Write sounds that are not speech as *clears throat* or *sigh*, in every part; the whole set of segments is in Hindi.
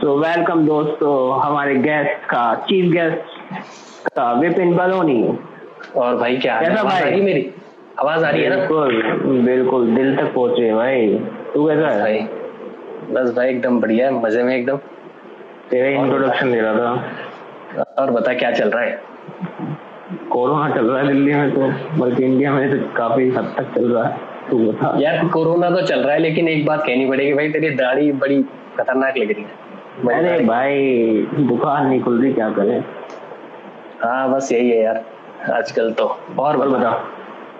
तो वेलकम दोस्तों हमारे गेस्ट का चीफ गेस्ट का विपिन बलोनी। और भाई क्या कैसा आवाज़ भाई? आ रही है मेरी? आवाज़ आ रही है ना? बिल्कुल बिल्कुल दिल तक पहुँचे भाई। तू कैसा है? भाई बस भाई एकदम बढ़िया है मज़े में एकदम। तेरा इंट्रोडक्शन दे रहा था। और बता क्या चल रहा है? कोरोना चल रहा है दिल्ली में तो बल्कि इंडिया में तो काफ़ी हद तक चल रहा है। बता यार कोरोना तो चल रहा है लेकिन एक बात कहनी पड़ेगी भाई तेरी दाढ़ी बड़ी खतरनाक लग रही है। अरे भाई दुकान नहीं खुल रही क्या करें? हाँ बस यही है यार आजकल तो। और और बता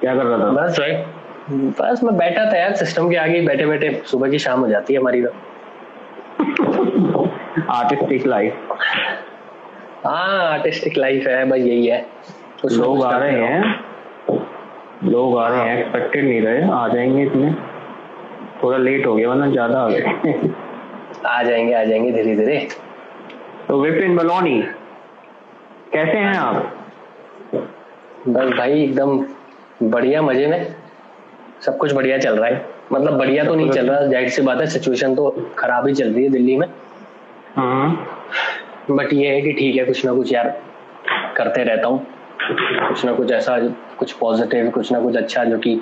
क्या कर रहा था? बस भाई बस मैं बैठा था यार सिस्टम के आगे बैठे बैठे सुबह की शाम हो जाती है हमारी तो। आर्टिस्टिक लाइफ हाँ आर्टिस्टिक लाइफ है भाई यही है। कुछ लोग आ रहे। हैं। लोग आ रहे हैं एक्सपेक्टेड नहीं रहे आ जाएँगे इसमें। थोड़ा लेट हो गया वरना ज़्यादा आ गए। आ जाएँगे आ जाएँगे धीरे धीरे। तो विपिन बलौनी कैसे हैं आप? बस भाई एकदम बढ़िया मज़े में। सब कुछ बढ़िया चल रहा है। मतलब बढ़िया तो नहीं चल रहा ज़ाहिर सी बात है सिचुएशन तो खराब ही चल रही है दिल्ली में। हम्म। बट ये है कि ठीक है कुछ ना कुछ यार करते रहता हूँ। कुछ ना कुछ ऐसा कुछ पॉजिटिव कुछ ना कुछ अच्छा जो कि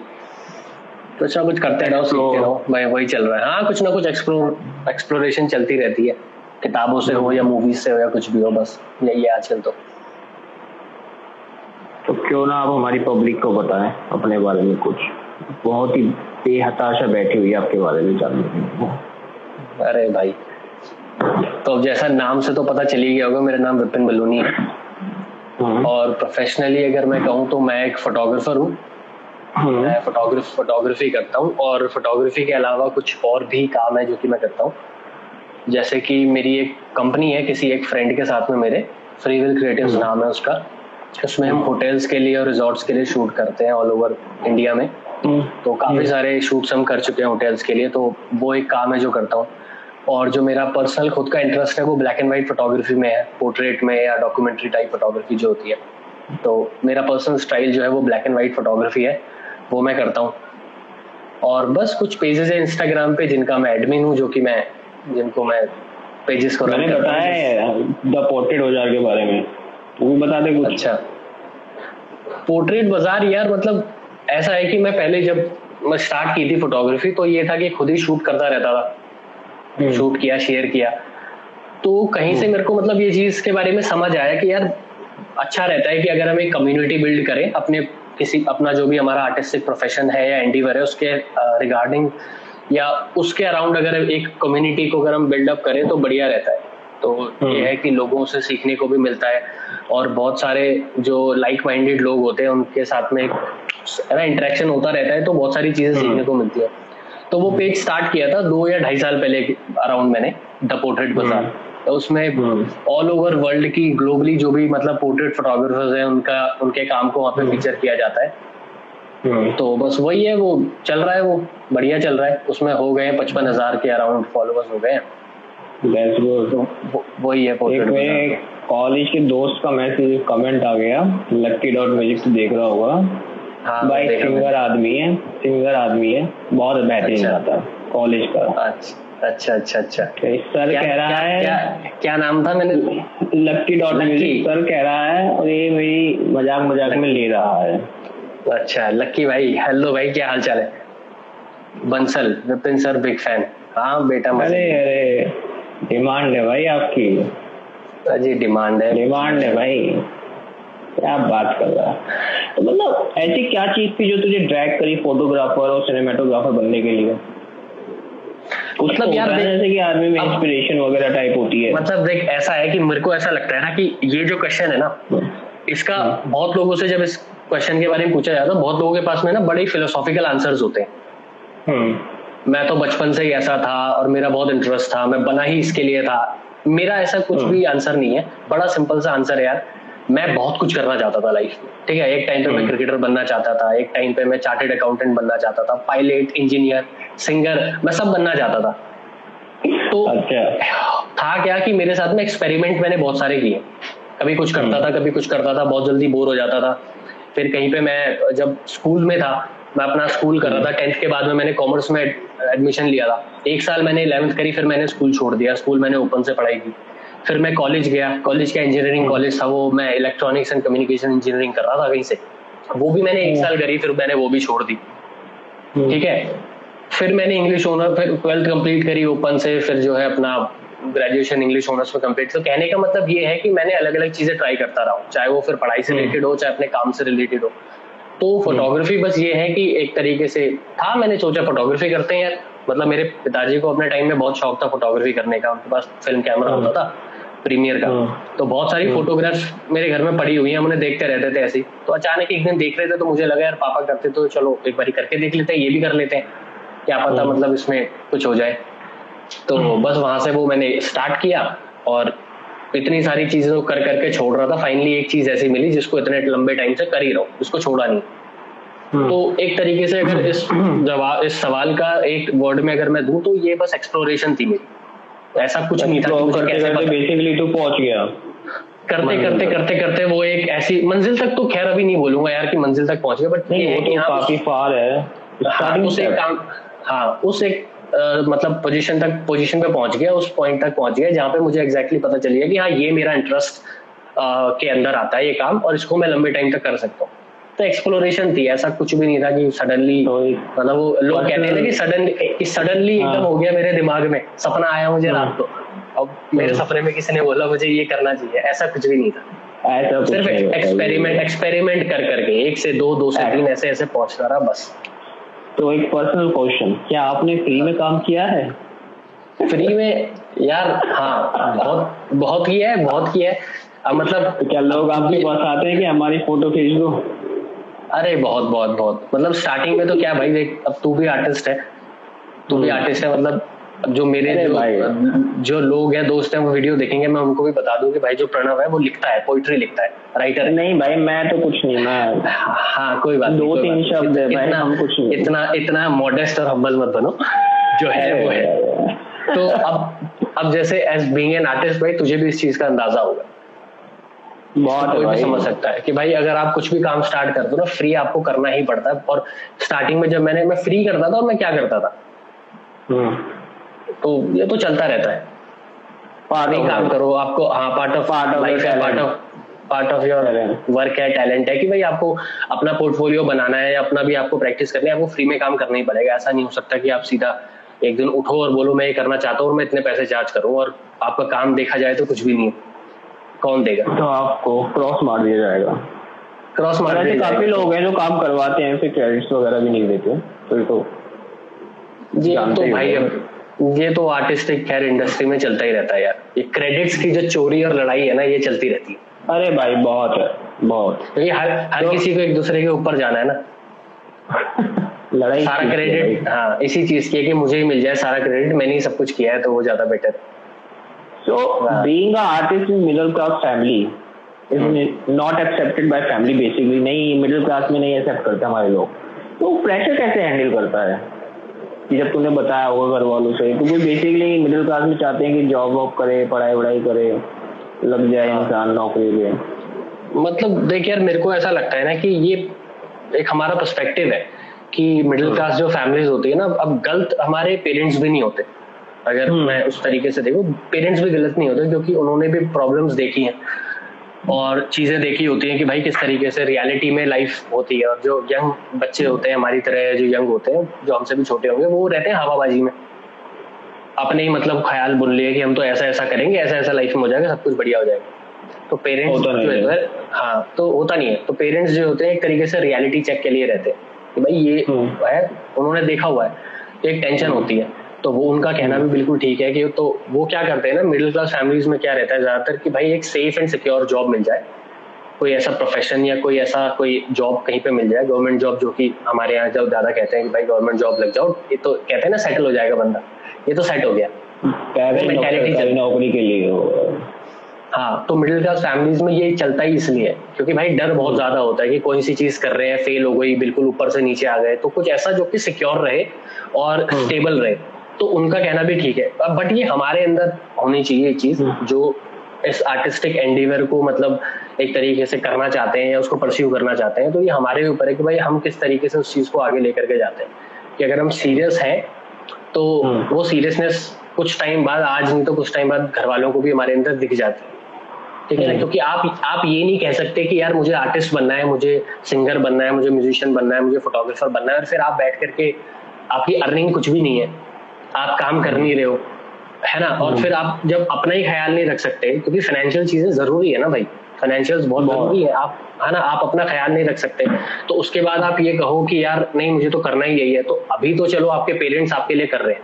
कुछ ना कुछ करते रहो सीखते रहो भाई वही चल रहा है। हाँ कुछ ना कुछ एक्सप्लोर एक्सप्लोरेशन चलती रहती है। किताबों से हो या मूवीज़ से हो या कुछ भी हो बस यही है आजकल तो। तो क्यों ना आप हमारी पब्लिक को बताएँ अपने बारे में कुछ। बहुत ही बेहताशा बैठी हुई है आपके बारे में जानने के लिए। अरे भाई तो अब जैसा नाम से तो पता चल ही गया होगा मेरा नाम विपिन बलूनी है। और प्रोफेशनली अगर मैं कहूँ तो मैं एक फोटोग्राफर हूँ। हम्म, मैं फोटोग्राफ फोटोग्राफी करता हूँ और फोटोग्राफी के अलावा कुछ और भी काम है जो कि मैं करता हूँ। जैसे कि मेरी एक कंपनी है किसी एक फ्रेंड के साथ में मेरे फ्रीविल क्रिएटिव नाम है उसका। उसमें हम होटल्स के लिए और रिजॉर्ट्स के लिए शूट करते हैं ऑल ओवर इंडिया में। हम्म, तो काफ़ी सारे शूट्स हम कर चुके हैं होटल्स के लिए तो वो एक काम है जो करता हूँ। और जो मेरा पर्सनल खुद का इंटरेस्ट है वो ब्लैक एंड व्हाइट फोटोग्राफी में है पोर्ट्रेट में या डॉक्यूमेंट्री टाइप फोटोग्राफी जो होती है। तो मेरा पर्सनल स्टाइल जो है वो ब्लैक एंड व्हाइट फोटोग्राफी है वो मैं करता हूँ। और बस कुछ पेजेस है इंस्टाग्राम पे जिनका मैं एडमिन हूँ जो कि मैं जिनको मैं पेजेस को मैंने बताया है। द पोर्ट्रेट औज़ार के बारे में। वो भी बता दे कुछ। अच्छा। पोर्ट्रेट बाज़ार यार मतलब ऐसा है कि मैं पहले जब मैं स्टार्ट की थी फोटोग्राफी तो ये था कि खुद ही शूट करता रहता था। शूट किया शेयर किया। तो कहीं से मेरे को मतलब ये चीज़ के बारे में समझ आया कि यार अच्छा रहता है कि अगर हम एक कम्युनिटी बिल्ड करें अपने किसी अपना जो भी हमारा आर्टिस्टिक प्रोफेशन है या एंडीवर है उसके रिगार्डिंग या उसके अराउंड अगर एक कम्युनिटी को अगर हम बिल्डअप करें तो बढ़िया रहता है। तो ये है कि लोगों से सीखने को भी मिलता है और बहुत सारे जो लाइक माइंडेड लोग होते हैं उनके साथ में एक इंटरेक्शन होता रहता है तो बहुत सारी चीज़ें सीखने को मिलती है। तो वो पेज स्टार्ट किया था दो या ढाई साल पहले अराउंड मैंने द पोर्ट्रेट बाज़ार तो उसमें हम्म। ऑल ओवर वर्ल्ड की ग्लोबली जो भी मतलब पोर्ट्रेट फोटोग्राफर्स हैं उनका उनके काम को वहाँ पे फीचर किया जाता है। हम्म, तो बस वही है वो चल रहा है वो बढ़िया चल रहा है। उसमें हो गए पचपन हज़ार के अराउंड फॉलोअर्स हो गए हैं. तो वही है कॉलेज के दोस्त का मैसेज कमेंट आ गया। लक्की डॉट म्यूज़िक से देख रहा होगा। हाँ भाई सिंगर आदमी है सिंगर आदमी है बहुत बेहतरीन अच्छा। गाता है कॉलेज का। अच्छा अच्छा अच्छा अच्छा। तो सर क्या, कह रहा क्या, है क्या, क्या नाम था मैंने? लक्की डॉट म्यूज़िक सर कह रहा है और ये मेरी मज़ाक मज़ाक में ले रहा है। अच्छा लक्की भाई हेलो भाई क्या हाल चाल है? Bansal Vipin sir big fan. हाँ बेटा अरे अरे डिमांड है भाई आपकी। जी डिमांड है। डिमांड है भाई। क्या बात कर रहा है। तो मतलब ऐसी क्या चीज़ थी जो तुझे ड्रैग करी फोटोग्राफर और सिनेमेटोग्राफर बनने के लिए? मतलब तो यार जैसे कि आदमी में इंस्पिरेशन वगैरह टाइप होती है। मतलब देख ऐसा है कि मेरे को ऐसा लगता है ना कि ये जो क्वेश्चन है ना इसका बहुत लोगों से जब इस क्वेश्चन के बारे में पूछा जाता है बहुत लोगों के पास में ना बड़े फिलोसॉफिकल आंसर्स होते हैं। हम्म। मैं तो बचपन से ही ऐसा था और मेरा बहुत इंटरेस्ट था मैं बना ही इसके लिए था। मेरा ऐसा कुछ भी आंसर नहीं है बड़ा सिंपल सा आंसर है यार। मैं बहुत कुछ करना चाहता था लाइफ में ठीक है? एक टाइम पे मैं क्रिकेटर बनना चाहता था एक टाइम पे मैं चार्टेड अकाउंटेंट बनना चाहता था पायलट इंजीनियर सिंगर मैं सब बनना चाहता था। तो अच्छा। था क्या कि मेरे साथ में एक्सपेरिमेंट मैंने बहुत सारे किए। कभी कुछ करता था कभी कुछ करता था बहुत जल्दी बोर हो जाता था। फिर कहीं पे मैं जब स्कूल में था मैं अपना स्कूल कर रहा था टेंथ के बाद में मैंने कॉमर्स में एडमिशन लिया था। एक साल मैंने इलेवंथ करी फिर मैंने स्कूल छोड़ दिया। स्कूल मैंने ओपन से पढ़ाई की। फिर मैं कॉलेज गया। कॉलेज का इंजीनियरिंग कॉलेज था वो। मैं इलेक्ट्रॉनिक्स एंड कम्युनिकेशन इंजीनियरिंग कर रहा था कहीं से। वो भी मैंने एक साल करी फिर मैंने वो भी छोड़ दी। हम्म। ठीक है? फिर मैंने इंग्लिश ऑनर फिर ट्वेल्थ कंप्लीट करी ओपन से फिर जो है अपना ग्रेजुएशन इंग्लिश ऑनर्स में कंप्लीट तो कहने का मतलब ये है कि मैंने अलग अलग चीज़ें ट्राई करता रहा हूँ। चाहे वो फिर पढ़ाई से रिलेटेड हम्म। हो चाहे अपने काम से रिलेटेड हो। तो फोटोग्राफी बस ये है कि एक तरीके से था मैंने सोचा फोटोग्राफी करते हैं यार। मतलब मेरे पिताजी को अपने टाइम में बहुत शौक था फोटोग्राफी करने का। उनके पास फ़िल्म कैमरा होता था। प्रीमियर का। हाँ। तो बहुत सारी फोटोग्राफ्स हाँ। मेरे घर में पड़ी हुई है हम उन्हें देखते रहते थे ऐसे तो अचानक एक दिन देख रहे थे तो मुझे लगा यार पापा करते तो चलो एक बार करके देख लेते हैं ये भी कर लेते हैं। क्या पता हाँ। मतलब इसमें कुछ हो जाए। तो बस वहाँ से वो मैंने स्टार्ट किया और इतनी सारी चीज़ें कर करके छोड़ रहा था। फाइनली एक चीज़ ऐसी मिली जिसको इतने लंबे टाइम से कर ही रहा हूँ उसको छोड़ा नहीं। तो एक तरीके से अगर इस जवाब इस सवाल का एक वर्ड में अगर मैं दूँ तो ये बस एक्सप्लोरेशन थी मेरी। ऐसा कुछ नहीं था तो करते करते बेसिकली तो पहुँच गया। करते करते करते करते वो एक ऐसी मंजिल तक तो खैर अभी नहीं बोलूँगा यार कि मंजिल तक पहुँच गया बट नहीं वो तो काफ़ी फार है। हाँ, उस एक काम हाँ उस एक मतलब पोजीशन तक पोजीशन पे पहुँच गया उस पॉइंट तक पहुँच गया जहाँ पे मुझे एग्जैक्टली पता चल गया कि हाँ ये मेरा इंटरेस्ट के अंदर आता है ये काम और इसको मैं लंबे टाइम तक कर सकता हूँ। तो एक्सप्लोरेशन थी ऐसा कुछ भी नहीं था कि सडनली मतलब वो लोग कहते हैं ना कि सडन सडनली एकदम हाँ। हो गया मेरे दिमाग में सपना आया मुझे हाँ। रात को। अब मेरे हाँ। सपने में किसी ने बोला मुझे ये करना चाहिए। ऐसा कुछ भी नहीं था। सिर्फ़ एक्सपेरिमेंट एक्सपेरिमेंट कर करके एक से दो दो से तीन ऐसे। ऐसे पहुँचता रहा बस। तो एक पर्सनल क्वेश्चन क्या आपने फ्री में काम किया है? फ्री में यार हाँ बहुत बहुत किया है बहुत किया है। मतलब तो क्या लोग आपके पास आते हैं कि हमारी फ़ोटो खींच दो? अरे बहुत बहुत बहुत। मतलब स्टार्टिंग में तो क्या भाई देख अब तू भी आर्टिस्ट है। तू भी आर्टिस्ट हम्म। है मतलब जो मेरे जो भाई। जो लोग हैं दोस्त हैं वो वीडियो देखेंगे मैं उनको भी बता दूँ कि भाई जो प्रणव है वो लिखता है पोइट्री लिखता है राइटर नहीं भाई मैं तो कुछ नहीं मैं हाँ कोई बात दो तीन शब्द है भाई हम कुछ नहीं। इतना इतना मॉडेस्ट और हम्बल मत बनो। जो है वो है। तो अब अब जैसे एज बीइंग एन आर्टिस्ट भाई तुझे भी इस चीज़ का अंदाज़ा होगा। बहुत कोई भी समझ सकता है कि भाई अगर आप कुछ भी काम स्टार्ट करते हो ना फ्री आपको करना ही पड़ता है। और स्टार्टिंग में जब मैंने मैं फ्री करता था और मैं क्या करता था? हम्म। तो ये तो चलता रहता है। पार्ट काम करो आपको हाँ part of part of life है part of part of your work है टैलेंट है कि भाई आपको अपना पोर्टफोलियो बनाना है अपना भी आपको प्रैक्टिस करनी है आपको फ्री में काम करना ही पड़ेगा। ऐसा नहीं हो सकता कि आप सीधा एक दिन उठो और बोलो मैं ये करना चाहता हूँ और मैं इतने पैसे चार्ज करूँ और आपका काम देखा जाए तो कुछ भी नहीं कौन देगा? तो आपको क्रॉस मार दिया जाएगा। क्रॉस मार दिया काफ़ी लोग हैं जो काम करवाते हैं फिर क्रेडिट्स वगैरह भी नहीं देते तो ये तो भाई ये तो आर्टिस्टिक खैर इंडस्ट्री में चलता ही रहता है यार। ये क्रेडिट्स की जो चोरी और लड़ाई है ना ये चलती रहती है। अरे भाई बहुत है बहुत। क्योंकि हर हर तो, किसी को एक दूसरे के ऊपर जाना है ना। *laughs* लड़ाई सारा क्रेडिट हाँ इसी चीज़ की है कि मुझे ही मिल जाए सारा क्रेडिट मैंने ही सब कुछ किया है तो वो ज़्यादा बेटर है। So yeah. being an artist in middle class family is hmm. not accepted by family basically नहीं मिडिल क्लास में नहीं एक्सेप्ट करते हमारे लोग तो प्रेशर कैसे हैंडल करता है कि जब तूने बताया होगा घर वालों से तो वो बेसिकली मिडिल क्लास में चाहते हैं कि जॉब वॉब करे पढ़ाई वढ़ाई करे लग जाए हाँ। इंसान नौकरी पे मतलब देख यार मेरे को ऐसा लगता है ना कि ये एक हमारा पर्सपेक्टिव है कि मिडिल क्लास हाँ। जो फैमिलीज़ होती है ना अब गलत हमारे पेरेंट्स भी नहीं होते अगर हम्म। मैं उस तरीके से देखूँ पेरेंट्स भी गलत नहीं होते क्योंकि उन्होंने भी प्रॉब्लम्स देखी हैं। और चीज़ें देखी होती हैं कि भाई किस तरीके से रियलिटी में लाइफ होती है। और जो यंग बच्चे होते हैं हमारी तरह जो यंग होते हैं जो हमसे भी छोटे होंगे वो रहते हैं हवाबाजी में। अपने ही मतलब ख्याल बुन लिए कि हम तो ऐसा ऐसा करेंगे ऐसा ऐसा लाइफ में हो जाएगा सब कुछ बढ़िया हो जाएगा। तो पेरेंट्स जो है। हाँ तो होता नहीं है। तो पेरेंट्स जो होते हैं एक तरीके से रियलिटी चेक के लिए रहते हैं। कि भाई ये हम्म। है उन्होंने देखा हुआ है एक टेंशन होती है। तो वो उनका कहना भी बिल्कुल ठीक है कि तो वो क्या करते हैं ना मिडिल क्लास फैमिलीज़ में क्या रहता है ज़्यादातर कि भाई एक सेफ़ एंड सिक्योर जॉब मिल जाए। कोई ऐसा प्रोफेशन या कोई ऐसा कोई जॉब कहीं पे मिल जाए गवर्नमेंट जॉब जो कि हमारे यहाँ जब ज़्यादा कहते हैं कि भाई गवर्नमेंट जॉब लग जाओ ये तो कहते हैं ना सेटल हो जाएगा बंदा। ये तो सेट हो गया। नौकरी के लिए हाँ। तो मिडिल क्लास फैमिलीज़ में ये चलता ही इसलिए क्योंकि भाई डर बहुत ज़्यादा होता है कि कोई सी चीज़ कर रहे हैं फेल हो गई बिल्कुल ऊपर से नीचे आ गए तो कुछ ऐसा जो कि सिक्योर रहे और स्टेबल हम्म। रहे। तो उनका कहना भी ठीक है बट ये हमारे अंदर होनी चाहिए चीज़ हम्म। जो इस आर्टिस्टिक एंडीवर को मतलब एक तरीके से करना चाहते हैं या उसको परस्यू करना चाहते हैं तो ये हमारे ऊपर है कि भाई हम किस तरीके से उस चीज़ को आगे लेकर के जाते हैं कि अगर हम सीरियस हैं तो हम्म। वो सीरियसनेस कुछ टाइम बाद आज नहीं तो कुछ टाइम बाद घर वालों को भी हमारे अंदर दिख जाती है ठीक है ना हम्म। क्योंकि आप आप ये नहीं कह सकते कि यार मुझे आर्टिस्ट बनना है मुझे सिंगर बनना है मुझे म्यूजिशियन बनना है मुझे फोटोग्राफर बनना है और फिर आप बैठ करके आपकी अर्निंग कुछ भी नहीं है आप काम कर नहीं रहे हो है ना? और हम्म। फिर आप जब अपना ही ख्याल नहीं रख सकते क्योंकि फाइनेंशियल चीज़ें ज़रूरी है ना भाई? फाइनेंशियल बहुत ज़रूरी है। आप है ना? आप अपना ख्याल नहीं रख सकते। तो उसके बाद आप ये कहो कि यार नहीं मुझे तो करना ही यही है। तो अभी तो चलो आपके पेरेंट्स आपके लिए कर रहे हैं।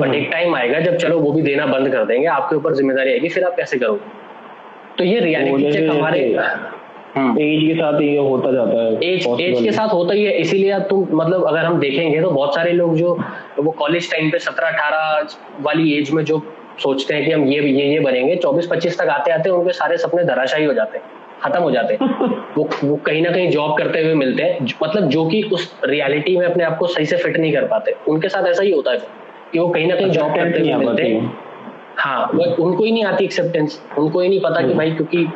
बट एक टाइम आएगा जब चलो वो भी देना बंद कर देंगे आपके ऊपर ज़िम्मेदारी आएगी फिर आप कैसे करोगे? तो ये रियलिटी चेक हमारे एज हम्म। के साथ ये होता जाता है एज एज के साथ होता ही है इसीलिए तुम मतलब अगर हम देखेंगे तो बहुत सारे लोग जो वो कॉलेज टाइम पे सत्रह अठारह वाली एज में जो सोचते हैं कि हम ये ये ये बनेंगे चौबीस पच्चीस तक आते आते उनके सारे सपने धराशाही हो जाते हैं खत्म हो जाते हैं *laughs* वो वो कहीं ना कहीं जॉब करते हुए मिलते हैं मतलब जो कि उस रियलिटी में अपने आप को सही से फिट नहीं कर पाते उनके साथ ऐसा ही होता है कि वो कहीं ना कहीं जॉब करते हुए मिलते हैं हाँ उनको ही नहीं आती एक्सेप्टेंस उनको ही नहीं पता कि हम्म। भाई क्योंकि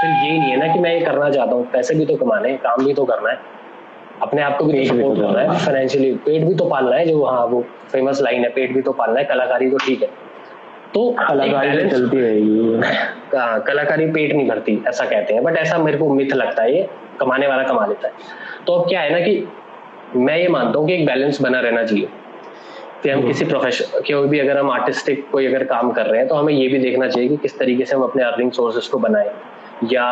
सिर्फ़ यही नहीं है ना कि मैं ये करना चाहता हूँ। पैसे भी तो कमाने हैं काम भी तो करना है। अपने आप को भी तो सपोर्ट करना है। फाइनेंशियली पेट भी तो पालना है जो हाँ वो फ़ेमस लाइन है पेट भी तो पालना है कलाकारी तो ठीक है। तो कलाकारी तो चलती रहेगी। हाँ कलाकारी पेट नहीं भरती ऐसा कहते हैं। बट ऐसा मेरे को मिथ लगता है ये कमाने वाला कमा लेता है। तो अब क्या है ना कि मैं ये मानता हूँ कि एक बैलेंस बना रहना चाहिए। कि हम किसी प्रोफेशन कोई भी अगर हम आर्टिस्टिक कोई अगर काम कर रहे हैं तो हमें ये भी देखना चाहिए कि किस तरीके से हम अपने अर्निंग सोर्सेस को बनाए। या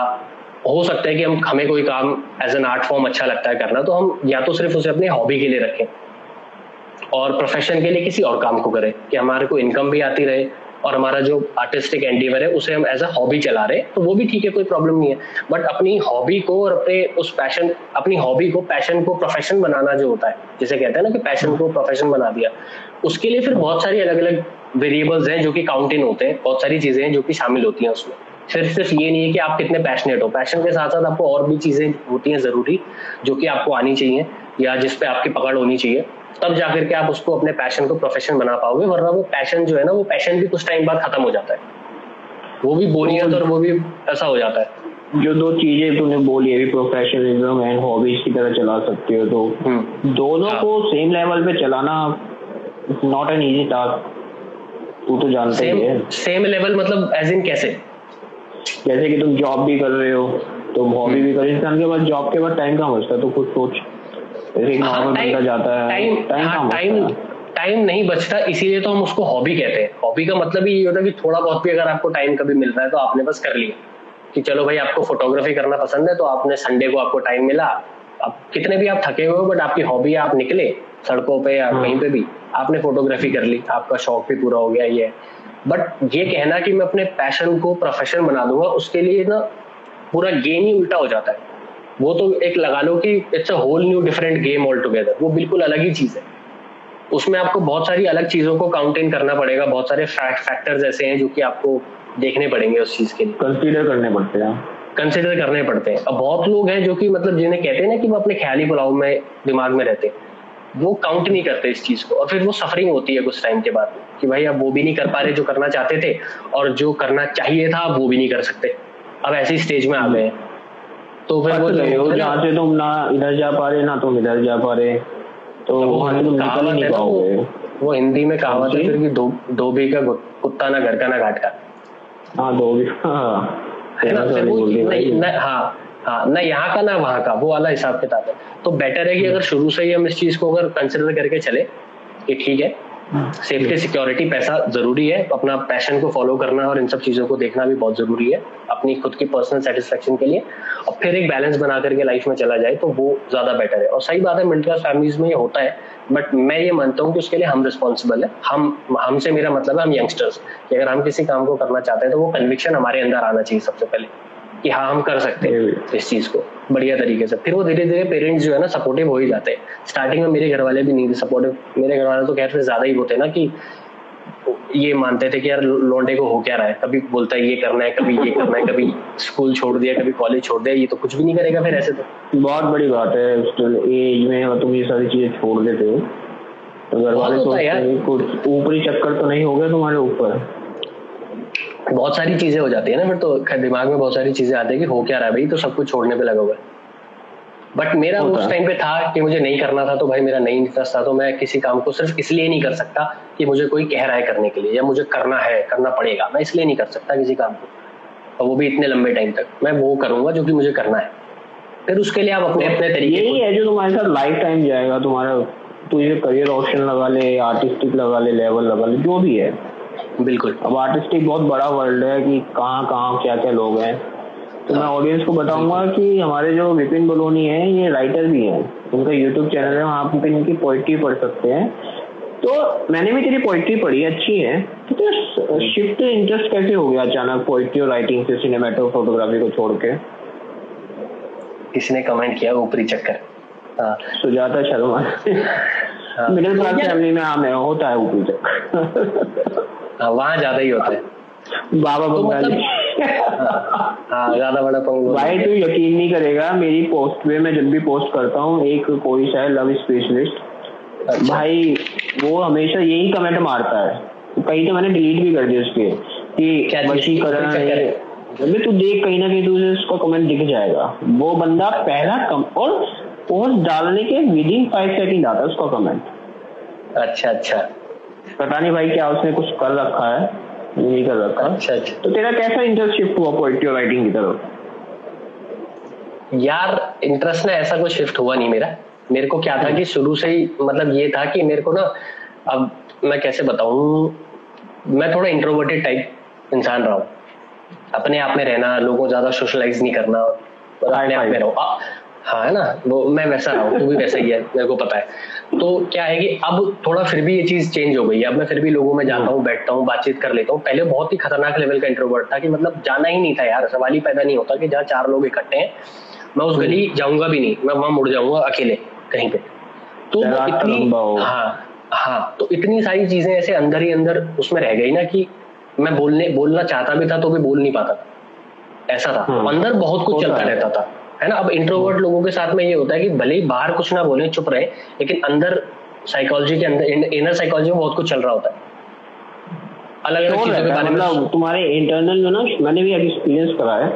हो सकता है कि हम, हमें कोई काम एज एन आर्ट फॉर्म अच्छा लगता है करना तो हम या तो सिर्फ़ उसे अपने हॉबी के लिए रखें। और प्रोफेशन के लिए किसी और काम को करें, कि हमारे को इनकम भी आती रहे और हमारा जो आर्टिस्टिक एंडीवर है, उसे हम एज अ हॉबी चला रहे तो वो भी ठीक है, कोई प्रॉब्लम नहीं है। बट अपनी हॉबी को और अपने उस पैशन अपनी हॉबी को पैशन को प्रोफेशन बनाना जो होता है, जिसे कहते हैं ना कि पैशन को प्रोफेशन बना दिया, उसके लिए फिर बहुत सारी अलग अलग वेरिएबल्स हैं जो कि काउंट इन होते हैं, बहुत सारी चीज़ें हैं जो कि शामिल होती हैं उसमें। सिर्फ़ सिर्फ़ ये नहीं है कि आप कितने पैशनेट हो। पैशन के साथ साथ आपको और भी चीज़ें होती हैं ज़रूरी जो कि आपको आनी चाहिए या जिस पे आपकी पकड़ होनी चाहिए। तब जाकर के आप उसको अपने पैशन को प्रोफेशन बना पाओगे वरना वो पैशन जो है ना वो पैशन भी कुछ टाइम बाद खत्म हो जाता है। वो भी बोरियत और वो भी ऐसा हो जाता है। जो दो चीज़ें तूने बोली अभी प्रोफेशनलिज्म एंड हॉबीज की तरह चला सकते हो तो हम्म। दोनों हाँ। को सेम लेवल पे चलाना नॉट एन इजी टास्क तू तो जानते ही है। सेम लेवल मतलब एज इन कैसे? जैसे कि तुम जॉब भी कर रहे हो तो हॉबी भी कर इंसान के पास जॉब के बाद टाइम कहाँ बचता है? तो कुछ सोच। टाइम टाइम नहीं बचता इसीलिए तो हम उसको हॉबी कहते हैं। हॉबी का मतलब ये होता है कि थोड़ा बहुत भी अगर आपको टाइम कभी मिल रहा है तो आपने बस कर लिया। कि चलो भाई आपको फोटोग्राफी करना पसंद है तो आपने संडे को आपको टाइम मिला। अब कितने भी आप थके हुए हो बट आपकी हॉबी है आप निकले। सड़कों पे या हाँ। कहीं पे भी आपने फोटोग्राफी कर ली। आपका शौक भी पूरा हो गया ये बट ये कहना कि मैं अपने पैशन को प्रोफेशन बना दूँगा उसके लिए ना पूरा गेम ही उल्टा हो जाता है। वो तो एक लगा लो कि it's a whole new different game all together वो बिल्कुल अलग ही चीज़ है। उसमें आपको बहुत सारी अलग चीज़ों को काउंट इन करना पड़ेगा। बहुत सारे फैक्टर्स ऐसे हैं जो कि आपको देखने पड़ेंगे उस चीज़ के लिए। कंसीडर करने पड़ते हैं। कंसिडर करने पड़ते हैं। अब बहुत लोग हैं जो कि मतलब जिन्हें कहते हैं ना कि वो अपने ख्याली पुलाव में दिमाग में रहते हैं। वो काउंट नहीं करते इस चीज़ को। और फिर वो सफरिंग होती है कुछ टाइम के बाद। कि भाई अब वो भी नहीं कर पा रहे जो करना चाहते थे और जो करना चाहिए था अब वो भी नहीं कर सकते। अब ऐसी स्टेज में आ गए। तो फिर वो जहाँ से तुम ना इधर जा पा रहे ना तुम इधर जा पा रहे। तो तुम निकल नहीं पाओगे। वो हिंदी में कहावत है फिर कि धोबी का कुत्ता ना घर का ना घाट का। हाँ धोबी। हाँ है। वो हाँ हाँ ना यहाँ का ना वहाँ का वो वाला हिसाब किताब है। तो बेटर है कि अगर शुरू से ही हम इस चीज़ को अगर कंसिडर करके चले कि ठीक है सेफ्टी सिक्योरिटी पैसा ज़रूरी है। अपना पैशन को फॉलो करना और इन सब चीज़ों को देखना भी बहुत ज़रूरी है, अपनी खुद की पर्सनल सेटिस्फेक्शन के लिए। और फिर एक बैलेंस बना करके लाइफ में चला जाए तो वो ज़्यादा बेटर है। और सही बात है मिडिल क्लास फैमिलीज़ में ये होता है बट मैं ये मानता हूँ कि उसके लिए हम रिस्पॉन्सिबल है। हम, हमसे मेरा मतलब है, हम यंगस्टर्स कि अगर हम किसी काम को करना चाहते हैं तो वो कन्विक्शन हमारे अंदर आना चाहिए सबसे पहले। कि हाँ हम कर सकते हैं इस चीज़ को बढ़िया तरीके से। फिर वो धीरे धीरे पेरेंट्स जो है ना सपोर्टिव हो ही जाते हैं। स्टार्टिंग में मेरे घर वाले भी नहीं थे सपोर्टिव मेरे घर वाले तो खैर ज़्यादा ही होते ना कि ये मानते थे कि यार लोंडे को हो क्या रहा है? कभी बोलता है ये करना है कभी ये करना है कभी स्कूल छोड़ दिया कभी कॉलेज छोड़ दिया ये तो कुछ भी नहीं करेगा फिर ऐसे तो। बहुत बड़ी बात है एज में तुम ये सारी चीज़ें छोड़ देते हो। तो घर वाले सोचते हैं कुछ ऊपरी चक्कर तो नहीं हो गया तुम्हारे ऊपर? बहुत सारी चीज़ें हो जाती है ना फिर तो दिमाग में बहुत सारी चीज़ें आती है कि हो क्या रहा है भाई तो सब कुछ छोड़ने पे लगा हुआ है। बट मेरा उस टाइम पे था कि मुझे नहीं करना था तो भाई मेरा नहीं इंटरेस्ट था तो मैं किसी काम को सिर्फ़ इसलिए नहीं कर सकता कि मुझे कोई कह रहा है करने के लिए या मुझे करना है करना पड़ेगा मैं इसलिए नहीं कर सकता किसी काम को। और वो भी इतने लंबे टाइम तक मैं वो करूँगा जो कि मुझे करना है। फिर उसके लिए आप अपने अपने तरीके यही है जो तुम्हारे साथ लाइफ टाइम जाएगा तुम्हारा तू ये करियर ऑप्शन लगा ले आर्टिस्टिक लगा ले लेवल लगा ले जो भी है। बिल्कुल। अब आर्टिस्टिक बहुत बड़ा वर्ल्ड है कि कहाँ कहाँ क्या क्या लोग हैं। तो मैं ऑडियंस को बताऊँगा कि हमारे जो विपिन बलोनी है ये राइटर भी हैं। उनका यूट्यूब चैनल है वहाँ पे इनकी पोइट्री पढ़ सकते हैं। तो मैंने भी तेरी पोइट्री पढ़ी अच्छी है। तो तेरा शिफ्ट इंटरेस्ट कैसे हो गया अचानक पोइट्री और राइटिंग से सिनेमेटो फोटोग्राफी को छोड़ के? किसी ने कमेंट किया ऊपरी चक्कर? हाँ Sujata Sharma. *laughs* Middle class family में हाँ मैं होता है ऊपरी चक्कर। हाँ *laughs* वहाँ ज़्यादा ही होता है। बाबा तो मतलब हाँ ज़्यादा बड़ा पंग भाई तू यकीन नहीं करेगा मेरी पोस्ट पे मैं जब भी पोस्ट करता हूँ एक कोई शायद लव स्पेशलिस्ट अच्छा। भाई वो हमेशा यही कमेंट मारता है। कहीं तो मैंने डिलीट भी कर दिया उसके कि वशीकरण जब तू देख कहीं ना कहीं तुझे उसका कमेंट दिख जाएगा। वो बंदा पहला कम और पोस्ट डालने के विद इन फाइव सेकेंड आता है उसका कमेंट अच्छा अच्छा। पता नहीं भाई क्या उसने कुछ कर रखा है नहीं कर रखा अच्छा अच्छा। तो तेरा कैसा इंटरेस्ट शिफ्ट हुआ पोइट्री राइटिंग की तरफ़? यार इंटरेस्ट ना ऐसा कोई शिफ्ट हुआ नहीं मेरा। मेरे को क्या था कि शुरू से ही मतलब ये था कि मेरे को ना अब मैं कैसे बताऊँ मैं थोड़ा इंट्रोवर्टेड टाइप इंसान रहा हूँ। अपने आप में रहना लोगों ज़्यादा सोशलाइज नहीं करना और अपने आप में रहो। हाँ है ना? वो मैं वैसा रहा हूँ तू भी वैसा ही है मेरे को पता है। तो क्या है कि अब थोड़ा फिर भी ये चीज़ चेंज हो गई है। अब मैं फिर भी लोगों में जाता हूँ बैठता हूँ बातचीत कर लेता हूँ। पहले बहुत ही खतरनाक लेवल का इंट्रोवर्ट था कि मतलब जाना ही नहीं था यार सवाल ही पैदा नहीं होता कि जहाँ चार लोग इकट्ठे हैं मैं उस गली जाऊँगा भी नहीं मैं वहाँ मुड़ जाऊँगा अकेले कहीं पे। तो इतनी हाँ। हाँ तो इतनी सारी चीज़ें ऐसे अंदर ही अंदर उसमें रह गई ना कि मैं बोलने बोलना चाहता भी था तो भी बोल नहीं पाता ऐसा था। हाँ। अंदर बहुत कुछ चलता रहता था। है ना? अब इंट्रोवर्ट लोगों के साथ में ये होता है कि भले ही बाहर कुछ ना बोले चुप रहे लेकिन अंदर साइकोलॉजी के अंदर इनर साइकोलॉजी में बहुत कुछ चल रहा होता है। अलग अलग चीज़ों के बारे में मतलब तुम्हारे इंटरनल में ना मैंने भी एक्सपीरियंस करा है।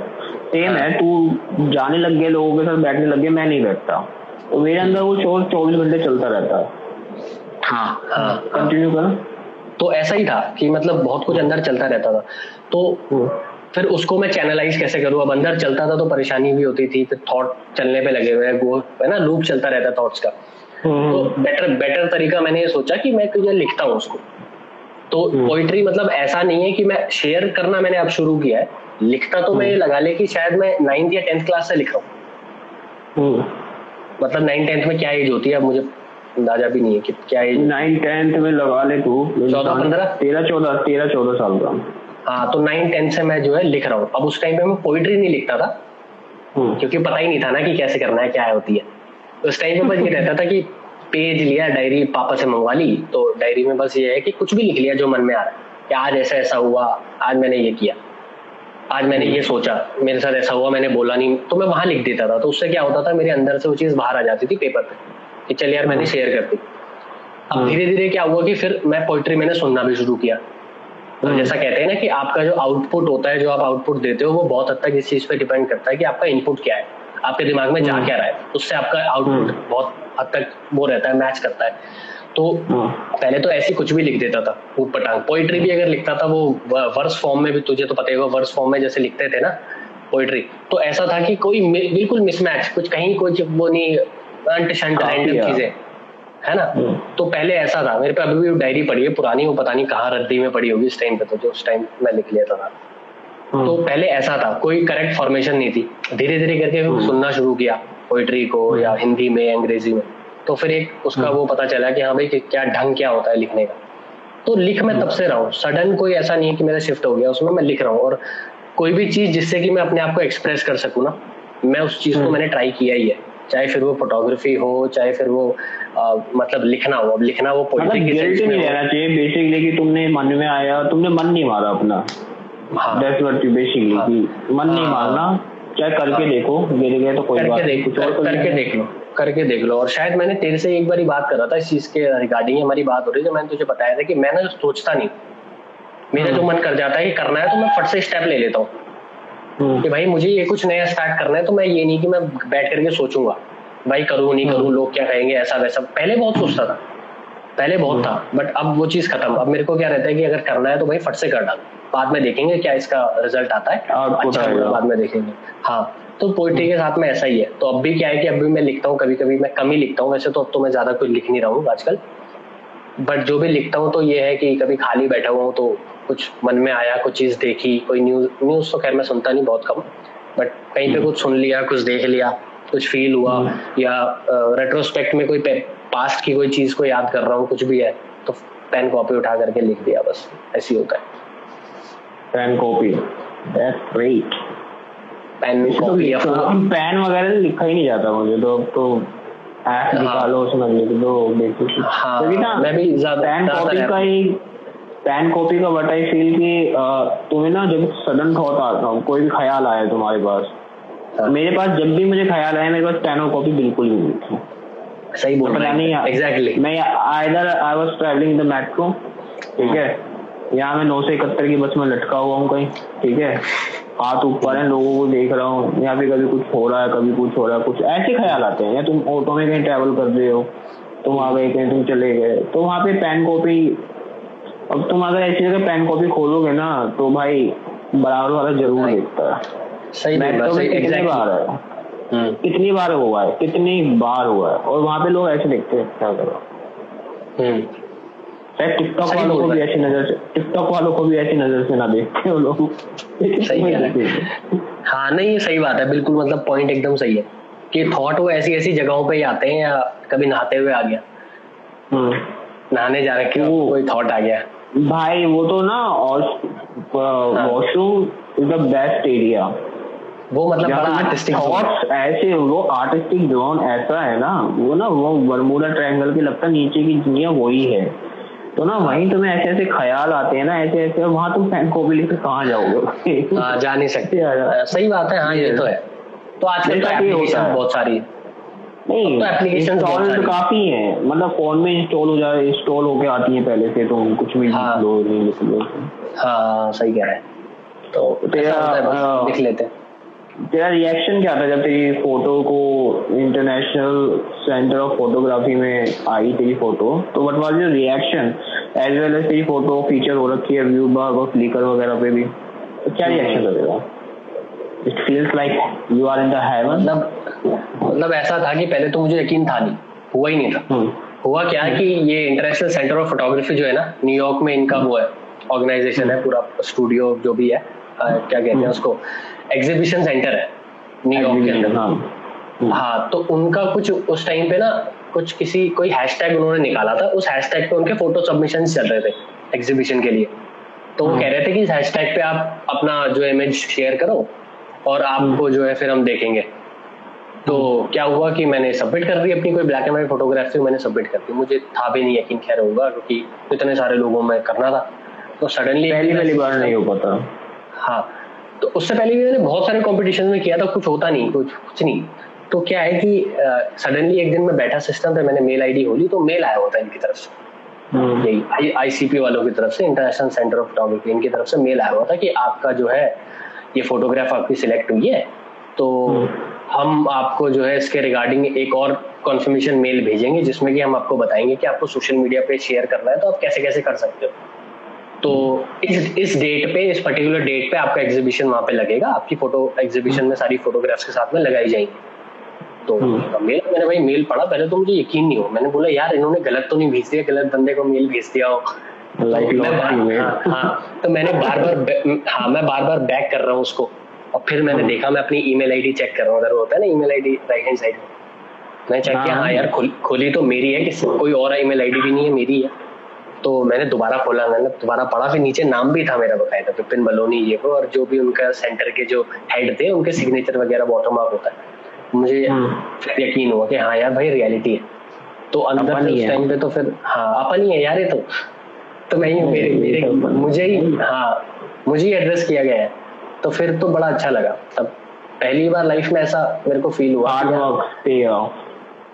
सेम है। तू जाने लग गया लोगों के साथ बैठने लग गया मैं नहीं बैठता। तो मेरे अंदर वो शोर चौबीस घंटे चलता रहता है। हाँ। हाँ कंटिन्यू कर। तो ऐसा ही था कि मतलब बहुत कुछ अंदर चलता रहता था। तो हम्म। फिर उसको मैं चैनलाइज कैसे करूँ? अब अंदर चलता था तो परेशानी भी होती थी फिर थॉट चलने पे लगे हुए हैं है ना लूप चलता रहता थॉट्स का। हम्म। तो बेटर बेटर तरीका मैंने ये सोचा कि मैं तुझे लिखता हूँ उसको। तो पोइट्री हम्म। मतलब ऐसा नहीं है कि मैं शेयर करना मैंने अब शुरू किया है। लिखता तो मैं ये हम्म। लगा ले कि शायद मैं नाइन्थ या टेंथ क्लास से लिख रहा हूँ मतलब नाइन टेंथ में क्या एज होती है अब मुझे अंदाज़ा भी नहीं है कि क्या एज नाइन टेंथ में लगा ले तू। चौदह पंद्रह? तेरह चौदह तेरह चौदह साल का। हाँ तो नाइन टेंथ से मैं जो है लिख रहा हूँ। अब उस टाइम पे मैं पोइट्री नहीं लिखता था। हम्म। क्योंकि पता ही नहीं था ना कि कैसे करना है क्या है होती है। उस टाइम पे बस ये रहता था कि पेज लिया डायरी पापा से मंगवा ली। तो डायरी में बस ये है कि कुछ भी लिख लिया जो मन में आ रहा है कि आज ऐसा ऐसा हुआ आज मैंने ये किया आज मैंने ये सोचा मेरे साथ ऐसा हुआ मैंने बोला नहीं। तो मैं वहाँ लिख देता था। तो उससे क्या होता था मेरे अंदर से वो चीज़ बाहर आ जाती थी पेपर पे कि चल यार मैंने शेयर कर दी। अब हम्म। धीरे धीरे क्या हुआ कि फिर मैं पोइट्री मैंने सुनना भी शुरू किया। तो हम्म। जैसा कहते हैं ना कि आपका जो आउटपुट होता है जो आप आउटपुट देते हो वो बहुत हद तक इस चीज़ पे डिपेंड करता है कि आपका इनपुट क्या है। आपके दिमाग में जा हम्म। क्या रहा है उससे आपका आउटपुट हम्म। बहुत हद तक वो रहता है मैच करता है। तो पहले तो ऐसी कुछ भी लिख देता था ऊट पटांग। पोइट्री भी अगर लिखता था वो वर्स फॉर्म में भी तुझे तो पता ही होगा वर्स फॉर्म में जैसे लिखते थे ना पोइट्री तो ऐसा था कि कोई बिल्कुल मिसमैच कुछ कहीं कोई वो नहीं अंट शंट चीज़ें। है ना? हम्म। तो पहले ऐसा था। मेरे पे अभी भी डायरी पड़ी है पुरानी वो पता नहीं कहाँ रद्दी में पड़ी होगी इस टाइम पे तो जो उस टाइम मैं लिख लेता था हम्म। तो पहले ऐसा था कोई करेक्ट फॉर्मेशन नहीं थी। धीरे धीरे करके हम्म। सुनना शुरू किया पोइट्री को या हिंदी में अंग्रेज़ी में। तो फिर एक उसका वो पता चला कि हाँ भाई क्या ढंग क्या होता है लिखने का। तो लिख मैं तब से रहा हूँ। सडन कोई ऐसा नहीं है कि मेरा शिफ्ट हो गया उसमें मैं लिख रहा हूँ। और कोई भी चीज़ जिससे कि मैं अपने आप को एक्सप्रेस कर सकूँ ना मैं उस चीज़ को मैंने ट्राई किया ही है। चाहे फिर वो फोटोग्राफी हो चाहे फिर वो आ, मतलब लिखना हो अब लिखना वो मतलब नहीं चाहिए बेसिकली कि तुमने मन में आया तुमने मन नहीं मारा अपना। हाँ। बेसिकली कि मन नहीं हाँ। मारना चाहे करके हाँ। देखो गिर गए तो कोई बात नहीं तो करके देख लो करके देख लो। और शायद मैंने तेरे से एक बार बात कर रहा था इस चीज़ के रिगार्डिंग हमारी बात हो रही है मैंने तुझे बताया था कि मैं ना सोचता नहीं। मेरा जो मन कर जाता है कि करना है तो मैं फट से स्टेप ले लेता हूँ। कि भाई मुझे ये कुछ नया स्टार्ट करना है तो मैं ये नहीं कि मैं बैठ करके सोचूँगा। भाई करूँ नहीं करूँ लोग क्या कहेंगे ऐसा वैसा। पहले बहुत सोचता था। पहले बहुत था बट अब वो चीज़ खत्म। अब मेरे को क्या रहता है कि अगर करना है तो भाई फट से कर डाल। बाद में देखेंगे क्या इसका रिज़ल्ट आता है। अच्छा बाद में देखेंगे। हाँ तो पोइट्री के साथ में ऐसा ही है। तो अब भी क्या है कि अभी मैं लिखता हूँ कभी कभी मैं कम ही लिखता हूँ। वैसे तो अब तो मैं ज़्यादा कुछ लिख नहीं रहा हूँ आजकल। बट जो भी लिखता हूँ तो ये है कि कभी खाली बैठा हुआ हूँ तो कुछ मन में आया कुछ चीज़ देखी कोई न्यूज़ न्यूज़ तो खैर मैं सुनता नहीं बहुत कम बट कहीं पे कुछ सुन लिया कुछ देख लिया। कुछ फील हुआ या रेट्रोस्पेक्ट में कोई पास्ट की कोई चीज़ को याद कर रहा हूँ कुछ भी है तो पेन कॉपी उठा करके लिख दिया बस ऐसी होता है। Pen copy that's great pen तो कॉपी पेन वगैरह लिखा ही नहीं जाता मुझे तो अब तो ऐप हाँ। निकालो उसमें लिख दो बेसिक हाँ, ना मैं भी ज्यादा- पेन कॉपी का ही पेन कॉपी का बट आई फील कि तुम्हें ना जब सडन थॉट आता हो कोई भी ख्याल आया तुम्हारे पास हाँ। मेरे पास जब भी मुझे ख्याल आया मेरे पास पेन और कॉपी बिल्कुल नहीं लिखी सही बोल रहे नहीं हैं। एग्जैक्टली मैं either I was travelling the metro ठीक है? यहाँ मैं नौ सौ इकहत्तर की बस में लटका हुआ हूँ कहीं ठीक है? हाथ ऊपर है लोगों को देख रहा हूँ। यहाँ पे कभी कुछ हो रहा है कभी कुछ हो रहा है कुछ ऐसे ख्याल आते हैं। या तुम ऑटो में कहीं ट्रैवल कर रहे हो तुम आ गए कहीं तुम चले गए तो वहाँ पे पेन कॉपी अब तुम अगर ऐसी जगह पेन कॉपी खोलोगे ना तो भाई बराबर वाला ज़रूर देखता है। सही कितनी एग्जैक्टली बार है। कितनी बार हुआ है कितनी बार हुआ है। और वहाँ पे लोग ऐसे देखते हैं क्या करो? हम्म। शायद टिकटॉक वालों को भी ऐसी नज़र से टिकटॉक वालों को भी ऐसी नज़र से ना देखते हो लोग। सही हाँ। नहीं सही बात है। बिल्कुल मतलब पॉइंट एकदम सही है। कि थॉट वो ऐसी ऐसी जगहों पे ही आते हैं या कभी नहाते हुए आ गया। हम्म। नहाने जा रखे हो कोई थॉट आ गया। भाई वो तो ना और। Washroom is the best area वो मतलब बड़ा आर्टिस्टिक ऐसे वो आर्टिस्टिक जोन ऐसा है ना वो ना वो बरमूडा ट्रायंगल की लगता नीचे की दुनिया वही है। तो ना वहीं तुम्हें ऐसे ऐसे ख्याल आते हैं ना ऐसे ऐसे वहाँ तुम पेन कॉपी लेकर कहाँ जाओगे? *laughs* हाँ जा नहीं सकते। सही बात है हाँ ये तो है। तो आजकल तो एप्लीकेशन। बहुत सारी है। नहीं तो इंस्टॉल सारी। काफ़ी है। मतलब फ़ोन में इंस्टॉल हो जाए इंस्टॉल होके आती है पहले से तो कुछ भी हाँ। लो नहीं लो हाँ सही कह रहे हैं। तो तेरा, है, बस आ, लिख लेते हैं। तेरा रिएक्शन क्या था जब तेरी फ़ोटो को इंटरनेशनल सेंटर ऑफ़ फोटोग्राफी में आई तेरी फ़ोटो तो what was your reaction as well as तेरी फ़ोटो फीचर हो रखी है व्यू बाग और फ्लिकर वगैरह पे भी। तो क्या रिएक्शन लगेगा it feels like you are in the heaven मतलब मतलब ऐसा था कि पहले तो मुझे यकीन था नहीं। हुआ ही नहीं था। हम्म, हुआ क्या है कि ये इंटरनेशनल सेंटर ऑफ़ फोटोग्राफी जो है ना न्यूयॉर्क में इनका वो है ऑर्गेनाइजेशन है पूरा स्टूडियो जो भी है क्या कहते हैं उसको? एग्जीबिशन सेंटर है न्यूयॉर्क के अंदर। हाँ। हाँ तो उनका कुछ उस टाइम पे ना कुछ किसी कोई हैशटैग उन्होंने निकाला था उस हैशटैग पे उनके फ़ोटो सबमिशन चल रहे थे एग्जीबिशन के लिए। तो वो हाँ। कह रहे थे कि इस हैशटैग पे आप अपना जो इमेज शेयर करो और आपको जो है फिर हम देखेंगे। तो क्या हुआ कि मैंने सबमिट कर दी अपनी कोई ब्लैक एंड व्हाइट फोटोग्राफी मैंने सबमिट कर दी। मुझे था भी नहीं यकीन खैर होगा क्योंकि इतने सारे लोगों में करना था। तो सडनली पहली पहली बार नहीं हो पाता। हाँ तो उससे पहले भी मैंने बहुत सारे कॉम्पिटिशन में किया था कुछ होता नहीं कुछ कुछ नहीं। तो क्या है कि सडनली uh, एक दिन मैं बैठा सिस्टम पे मैंने मेल आईडी खोली तो मेल आया होता है इनकी तरफ़ से। हम्म, यही आईसीपी वालों की तरफ़ से इंटरनेशनल सेंटर ऑफ़ फोटोग्राफी इनकी तरफ़ से मेल आया हुआ था कि आपका जो है ये फोटोग्राफ आपकी सिलेक्ट हुई है। तो हम आपको जो है इसके रिगार्डिंग एक और कॉन्फर्मेशन मेल भेजेंगे जिसमें कि हम आपको बताएँगे कि आपको सोशल मीडिया पे शेयर करना है तो आप कैसे कैसे कर सकते हो। तो इस इस डेट पे इस पर्टिकुलर डेट पे आपका एग्जीबिशन वहाँ पे लगेगा। आपकी फ़ोटो एग्जीबिशन में सारी फोटोग्राफ्स के साथ में लगाई जाएँगी। तो मेल मैंने भाई मेल पढ़ा। पहले तो मुझे यकीन नहीं हो मैंने बोला यार इन्होंने गलत तो नहीं भेज दिया। गलत बंदे को मेल भेज दिया हो। Like तो मैं हाँ, हाँ, तो मैंने बार बार हाँ मैं बार बार बैक कर रहा हूँ उसको। और फिर मैंने देखा मैं अपनी ईमेल आईडी चेक कर रहा हूँ। अगर होता है ना email ID right hand side में। मैंने चेक किया हाँ। हाँ यार खुल- खुली तो मेरी है। किसी कोई और ईमेल आईडी भी नहीं है मेरी है। तो मैंने दोबारा खोला मैंने दोबारा पढ़ा फिर नीचे नाम भी था मेरा बकायदा विपिन बलोनी ये वो और जो भी उनका सेंटर के जो हेड थे उनके सिग्नेचर वगैरह बॉटम अप होता है। मुझे हम्म। फिर यकीन हुआ कि हाँ यार भाई रियलिटी है। तो अंदर उस टाइम पे तो फिर हाँ अपन ही है यार ये तो। तो मैं ही मेरे मेरे तो मुझे ही हाँ। मुझे ही एड्रेस किया गया है। तो फिर तो बड़ा अच्छा लगा। तब पहली बार लाइफ में ऐसा मेरे को फील हुआ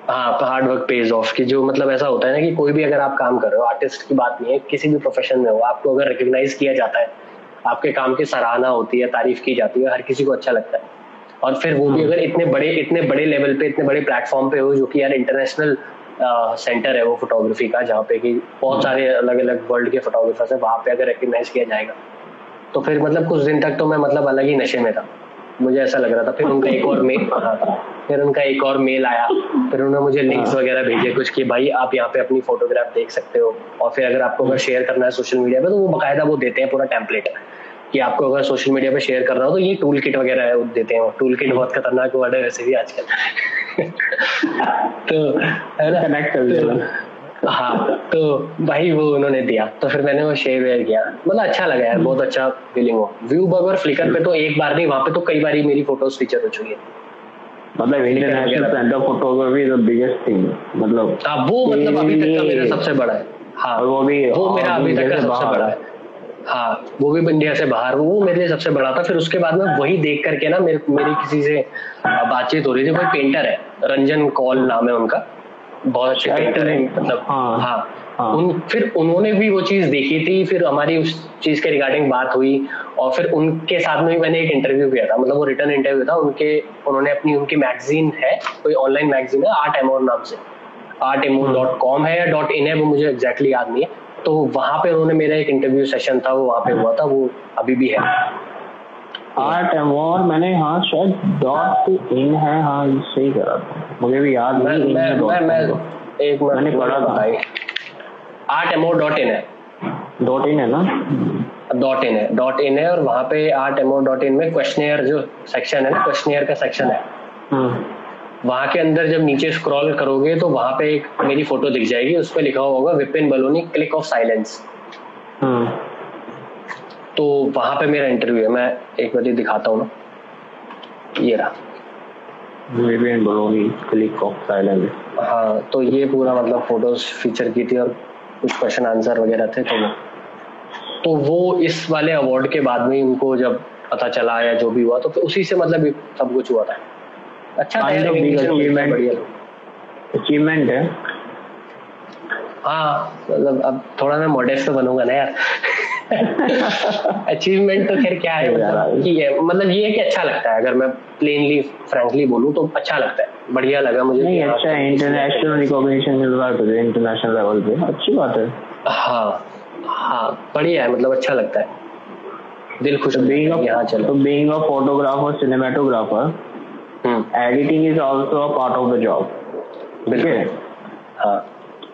हाँ हार्ड वर्क पेज ऑफ़ की जो मतलब ऐसा होता है ना कि कोई भी अगर आप काम कर रहे हो आर्टिस्ट की बात नहीं है किसी भी प्रोफेशन में हो आपको अगर रिकग्नाइज किया जाता है आपके काम की सराहना होती है तारीफ़ की जाती है हर किसी को अच्छा लगता है और फिर वो भी हम्म। अगर इतने बड़े इतने बड़े लेवल पे इतने बड़े प्लेटफॉर्म पे हो जो कि यार इंटरनेशनल सेंटर है वो फोटोग्राफी का जहाँ पे कि बहुत हम्म। सारे अलग अलग वर्ल्ड के फोटोग्राफर्स है वहाँ पे अगर रिकग्नाइज किया जाएगा तो फिर मतलब कुछ दिन तक तो मैं मतलब अलग ही नशे में था मुझे ऐसा लग रहा था फिर उनका एक और मेल फिर उनका एक और मेल आया। फिर उन्होंने मुझे लिंक्स हाँ। वगैरह भेजे कुछ कि भाई आप यहाँ पे अपनी फोटोग्राफ देख सकते हो। और फिर अगर आपको अगर शेयर करना है सोशल मीडिया पे तो वो बकायदा वो देते हैं पूरा टेम्पलेट कि आपको अगर सोशल मीडिया पे शेयर करना हो तो ये टूल किट वगैरह देते हैं। टूल किट बहुत खतरनाक वर्ड है वैसे भी आजकल। *laughs* तो है ना? कनेक्ट कर हाँ तो भाई वो उन्होंने दिया। तो फिर मैंने वो शेयर वेयर किया। मतलब अच्छा लगा यार बहुत अच्छा फीलिंग हो व्यू बग और फ्लिकर पे तो एक बार नहीं वहाँ पे तो कई बार मेरी फ़ोटोज़ फीचर हो चुकी है। मतलब international centre photography is the biggest thing मतलब हाँ वो मतलब अभी तक का मेरा सबसे बड़ा है। हाँ वो भी वो मेरा अभी तक का सबसे बड़ा है। हाँ वो भी इंडिया से बाहर वो मेरे लिए सबसे बड़ा था। फिर उसके बाद में वही देख करके ना मेरे मेरी किसी से बातचीत हो रही थी कोई पेंटर है रंजन कौल नाम है उनका। बहुत अच्छे पेंटर है मतलब हाँ, हाँ, हाँ। उन फिर उन्होंने भी वो चीज़ देखी थी फिर हमारी उस चीज़ के रिगार्डिंग बात हुई और फिर उनके साथ में भी मैंने एक इंटरव्यू किया था मतलब वो रिटर्न इंटरव्यू था उनके उन्होंने अपनी उनकी मैगजीन है कोई ऑनलाइन मैगजीन है आर्ट एमोर नाम से। आर्ट एमोर डॉट कॉम है या डॉट इन है वो मुझे एग्जैक्टली याद नहीं है। तो वहाँ पे उन्होंने मेरा एक इंटरव्यू सेशन था वो वहाँ पे हुआ था वो अभी भी है। आर्ट अवार्ड मैंने हाँ शायद डॉट इन है हाँ सही करा। था मुझे भी याद मैं, नहीं मैं, मैं, मैं, एक मिनट मैंने पढ़ा था। आर्ट एमओ डॉट इन है। डॉट इन है ना? डॉट इन है डॉट इन है और वहाँ पे आर्ट एमओ डॉट इन में क्वेश्चनियर जो सेक्शन है ना क्वेश्चनियर का सेक्शन है। हाँ। वहाँ के अंदर जब नीचे स्क्रॉल करोगे तो वहाँ पे एक मेरी फ़ोटो दिख जाएगी उस पर लिखा होगा Vipin Baloni click of silence तो वहाँ पे मेरा इंटरव्यू है। मैं एक बार दिखाता हूँ ना। ये रहा। हाँ तो ये पूरा मतलब फ़ोटोज़ फीचर की थी और कुछ क्वेश्चन आंसर वगैरह थे तो तो वो इस वाले अवार्ड के बाद में उनको जब पता चला या जो भी हुआ तो फिर उसी से मतलब सब कुछ हुआ था। अच्छा अचीवमेंट है। हाँ मतलब अब थोड़ा मैं मॉडेस्ट तो बनूँगा ना यार। *laughs* अचीवमेंट तो खैर क्या है मतलब कि है मतलब ये है कि अच्छा लगता है अगर मैं प्लेनली फ्रैंकली बोलूँ तो अच्छा लगता है। बढ़िया लगा मुझे नहीं अच्छा है इंटरनेशनल रिकॉग्निशन मिल रहा है इंटरनेशनल लेवल पे अच्छी बात है। हाँ हाँ बढ़िया है मतलब अच्छा लगता है। दिल खुश बीइंग अ यहाँ चलो। Being a photographer cinematographer editing is also a part of the job ठीक है? हाँ।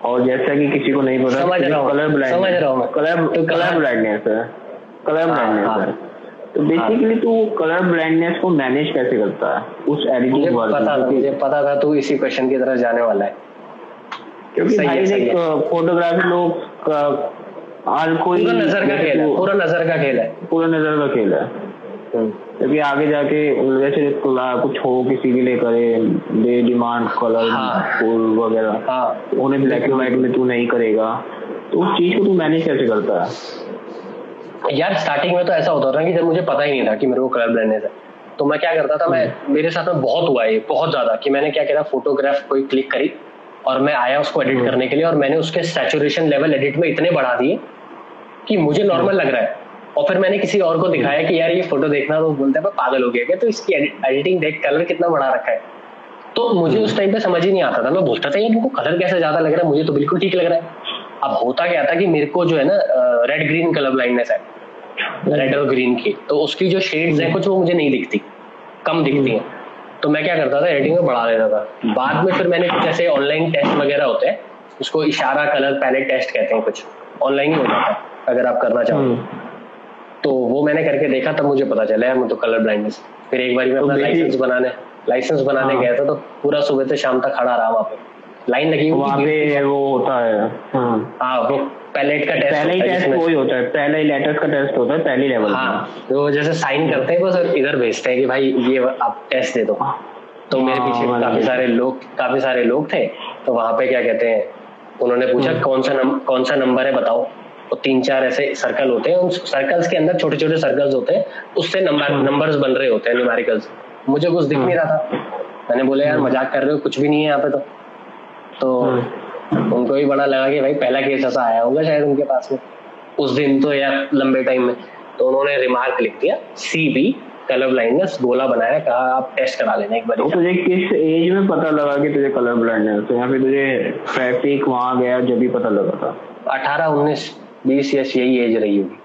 और जैसा कि किसी को नहीं पता कलर ब्लाइंड समझ रहा हूँ कलर कलर ब्लाइंडनेस है। कलर ब्लाइंडनेस हाँ, हाँ। है। तो बेसिकली तू कलर ब्लाइंडनेस को मैनेज कैसे करता है? उस एडिटिंग वर्क पता था मुझे पता था तू इसी क्वेश्चन की तरफ़ जाने वाला है। क्योंकि भाई देख फोटोग्राफी लोग आज कोई पूरा नज़र का खेल है पूरा नज़र का खेल है। पूरा नज़र का खेल है। क्योंकि आगे जाके जैसे कुछ हो किसी के लिए करे दे डिमांड कलर फूल वगैरह। हाँ। उन्हें ब्लैक एंड व्हाइट में तू नहीं करेगा। तो उस चीज़ को तू मैनेज कैसे करता है? यार स्टार्टिंग में तो ऐसा होता था कि जब मुझे पता ही नहीं था कि मेरे को कलर ब्लाइंडनेस है। तो मैं क्या करता था मैं हम्म। मेरे साथ में बहुत हुआ है बहुत ज़्यादा कि मैंने क्या किया फोटोग्राफ कोई क्लिक करी और मैं आया उसको एडिट हम्म। करने के लिए और मैंने उसके सैचुरेशन लेवल एडिट में इतने बढ़ा दिए कि मुझे नॉर्मल हम्म। लग रहा है। और फिर मैंने किसी और को दिखाया कि यार, ये फ़ोटो देखना तो बोलते हैं पागल हो गया क्या? तो इसकी एडिटिंग देख कलर कितना बड़ा रखा है? तो मुझे उस टाइम पे समझ ही नहीं आता था। मैं बोलता था यार इनको कलर कैसे ज़्यादा लग रहा है? मुझे तो बिल्कुल ठीक लग रहा है। अब होता क्या था कि मेरे को जो है ना रेड ग्रीन कलर ब्लाइंडनेस है रेड और ग्रीन की। तो उसकी जो शेड्स है, कुछ वो मुझे नहीं दिखती, कम दिखती है। तो मैं क्या करता था एडिटिंग में बढ़ा देता था। बाद में फिर मैंने जैसे ऑनलाइन टेस्ट वगैरह होते हैं, उसको इशारा कलर पैलेट टेस्ट कहते हैं कुछ। ऑनलाइन ही हो जाता है, अगर आप करना चाहो। हम्म। तो वो मैंने करके देखा तब मुझे पता चला यार मैं तो कलर ब्लाइंडनेस फिर एक बार मैं अपना लाइसेंस बनाने लाइसेंस बनाने हाँ। गया था तो पूरा सुबह से शाम तक खड़ा रहा वहाँ पे। लाइन लगी हुई वहाँ पे वो होता है हाँ, हाँ वो पैलेट का टेस्ट पहले ही टेस्ट वही होता है पहले ही लेटर्स का टेस्ट होता है पहली लेवल हाँ तो जैसे साइन करते हैं बस इधर भेजते हैं कि भाई ये आप टेस्ट दे दो। तो मेरे हाँ, पीछे काफ़ी सारे लोग काफ़ी सारे लोग थे तो वहाँ पे क्या कहते हैं उन्होंने पूछा हम्म। कौन सा कौन सा नंबर है बताओ। तो तीन चार ऐसे सर्कल होते हैं। उन सर्कल्स के अंदर छोटे छोटे सर्कल्स होते हैं। उससे नंबर नंबर्स बन रहे होते हैं न्यूमेरिकल्स मुझे कुछ दिख नहीं रहा था। मैंने बोला यार मज़ाक कर रहे हो कुछ भी नहीं है यहाँ पे तो। तो हम्म। उनको भी बड़ा लगा कि भाई पहला केस ऐसा आया होगा शायद उनके पास में। उस दिन तो या लंबे टाइम में। तो उन्होंने रिमार्क लिख दिया सी बी कलर ब्लाइंडनेस गोला बनाया कहा आप टेस्ट करा लेना एक बार तो तुझे किस एज में पता लगा कि तुझे कलर ब्लाइंडनेस तो यहाँ पे तुझे ट्रैफ़िक वहाँ गया जब भी पता लगा था? अठारह उन्नीस बीस यस यही एज रही होगी।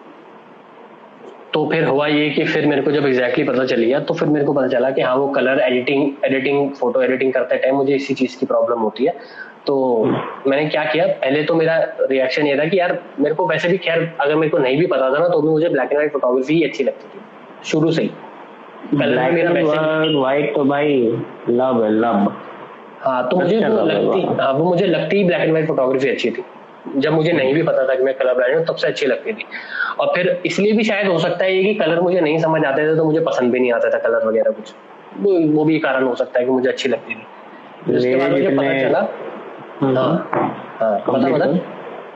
तो फिर हुआ ये कि फिर मेरे को जब एग्जैक्टली exactly पता चल गया तो फिर मेरे को पता चला कि हाँ वो colour editing editing photo editing करते टाइम मुझे इसी चीज़ की प्रॉब्लम होती है। तो मैंने क्या किया पहले तो मेरा रिएक्शन ये था कि यार मेरे को वैसे भी खैर अगर मेरे को नहीं भी पता था ना तो भी मुझे ब्लैक एंड व्हाइट फोटोग्राफी ही अच्छी लगती थी शुरू से ही। व्हाइट तो भाई लव लव हाँ तो मुझे अच्छा वो लगती हाँ वो मुझे लगती ही ब्लैक एंड व्हाइट फोटोग्राफी अच्छी थी। जब मुझे नहीं भी पता था कि मैं कलर ब्लाइंड हूँ तब से अच्छी लगती थी। और फिर इसलिए भी शायद हो सकता है ये कि कलर मुझे नहीं समझ आते थे तो मुझे पसंद भी नहीं आता था कलर वगैरह कुछ। वो वो भी कारण हो सकता है कि मुझे अच्छी लगती थी। उसके बाद मुझे पता चला। हाँ। हाँ बता बता।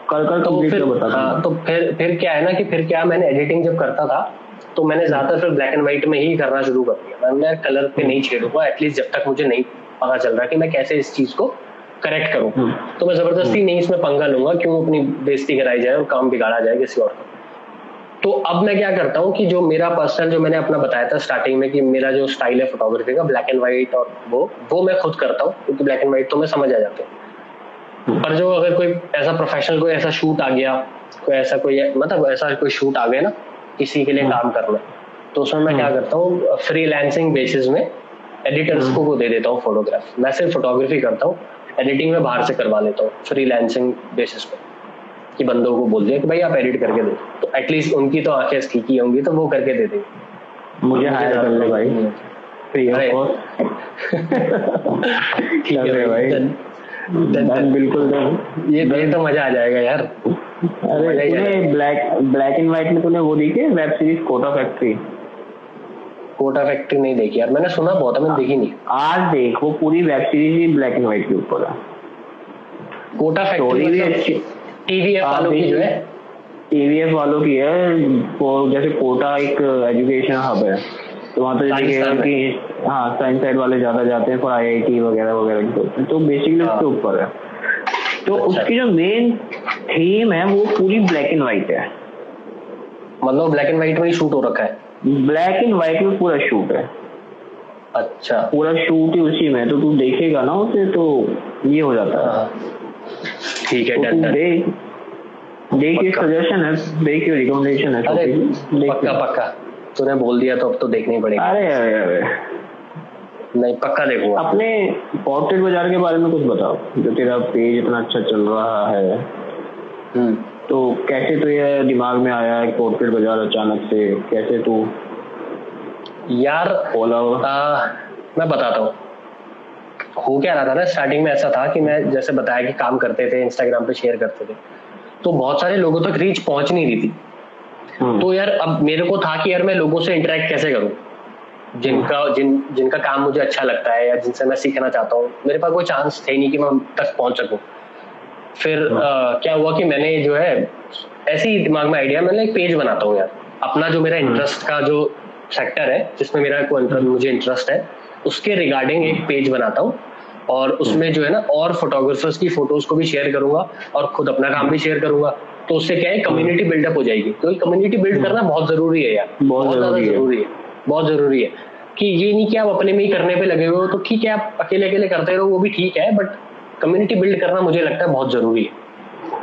कल कल तो फिर हाँ तो फिर फिर क्या है ना कि फिर क्या मैंने एडिटिंग जब करता था तो मैंने ज़्यादातर फिर ब्लैक एंड व्हाइट में ही करना शुरू कर दिया। कलर पे नहीं छेड़ूँगा एटलीस्ट जब तक मुझे नहीं पता चल रहा कि मैं कैसे इस चीज़ को करेक्ट करूँ। हम्म। तो मैं ज़बरदस्ती हम्म। नहीं इसमें पंगा लूँगा क्यों अपनी बेइज्जती कराई जाए और काम बिगाड़ा जाए किसी और का। तो अब मैं क्या करता हूँ कि जो मेरा पर्सनल जो मैंने अपना बताया था स्टार्टिंग में कि मेरा जो स्टाइल है फोटोग्राफी का ब्लैक एंड व्हाइट और वो वो मैं खुद करता हूँ क्योंकि ब्लैक एंड व्हाइट तो मैं समझ आ जाता हूँ। हम्म। पर जो अगर कोई ऐसा प्रोफेशनल कोई ऐसा शूट आ गया कोई ऐसा कोई मतलब ऐसा कोई शूट आ गया ना किसी के लिए काम करना तो उसमें मैं क्या करता हूँ फ्री बेसिस में एडिटर्स को, को दे देता हूँ फोटोग्राफ मैं सिर्फ़ फोटोग्राफी करता हूँ एडिटिंग में बाहर से करवा लेता हूँ फ्री लैंसिंग बेसिस पे कि बंदों को बोल दिया कि भाई आप एडिट करके दो। तो एटलीस्ट उनकी तो आँखें ठीक ही होंगी तो वो करके दे देंगे। मुझे हायर कर लो भाई। है *laughs* बिल्कुल ये ये तो मज़ा आ जाएगा यार। अरे ब्लैक ब्लैक एंड व्हाइट में तूने वो देखी web series Kota factory Kota factory नहीं देखी यार। मैंने सुना बहुत है मैंने देखी नहीं। आज देख वो पूरी वेब सीरीज़ ही ब्लैक एंड व्हाइट के ऊपर है। कोटा फैक्ट्री भी मतलब अच्छी। टीवीएफ हाँ, वालों की जो है। टीवीएफ वालों की है वो जैसे कोटा एक एजुकेशन हब है। तो वहाँ पे देखिएगा कि हाँ साइंस साइड वाले ज़्यादा जाते हैं फॉर आईआईटी वगैरह वगैरह तो बेसिकली उसके हाँ। ऊपर है। तो अच्छा। उसकी जो मेन थीम है वो पूरी ब्लैक एंड व्हाइट है। मतलब ब्लैक एंड व्हाइट में ही शूट हो रखा है। ब्लैक एंड व्हाइट में पूरा शूट है। अच्छा। पूरा शूट ही उसी में तो तू देखेगा ना उसे तो ये हो जाता है। हाँ। ठीक है तो देख देख सजेशन है देख रिकमेंडेशन है अरे पक्का पक्का। तूने बोल दिया तो अब तो देखना ही पड़ेगा। अरे अरे अरे नहीं पक्का देखो अपने पोर्ट्रेट बाज़ार के बारे में कुछ बताओ जो तेरा पेज इतना अच्छा चल रहा है। हम्म। तो कैसे तो ये दिमाग में आया है पोर्ट्रेट बाज़ार अचानक से? कैसे तू? यार आ, मैं बताता हूँ। हो क्या रहा था ना स्टार्टिंग में ऐसा था कि मैं जैसे बताया कि काम करते थे इंस्टाग्राम पे शेयर करते थे तो बहुत सारे लोगों तक रीच पहुँच नहीं रही थी। हम्म। तो यार अब मेरे को था कि यार मैं लोगों से इंटरेक्ट कैसे करूँ? जिनका जिन जिनका काम मुझे अच्छा लगता है या जिनसे मैं सीखना चाहता हूँ मेरे पास कोई चांस थे नहीं कि मैं तक पहुँच सकूँ। फिर आ, हाँ। क्या हुआ कि मैंने जो है ऐसे ही दिमाग में आइडिया मैंने एक पेज बनाता हूँ यार। अपना जो मेरा इंटरेस्ट हाँ। का जो सेक्टर है जिसमें मेरा हाँ। मुझे इंटरेस्ट है उसके रिगार्डिंग एक पेज बनाता हूँ। और उसमें जो है ना और फोटोग्राफर्स की फ़ोटोज़ को भी शेयर करूँगा और खुद अपना काम भी शेयर करूँगा। तो उससे क्या है कम्युनिटी बिल्डअप हो जाएगी। क्योंकि कम्युनिटी बिल्ड करना बहुत ज़रूरी है यार। बहुत ज़्यादा ज़रूरी है। बहुत ज़रूरी है। कि ये नहीं कि आप अपने में ही करने पे लगे हुए हो तो ठीक है आप अकेले अकेले करते रहो वो भी ठीक है बट कम्युनिटी बिल्ड करना मुझे लगता है बहुत ज़रूरी है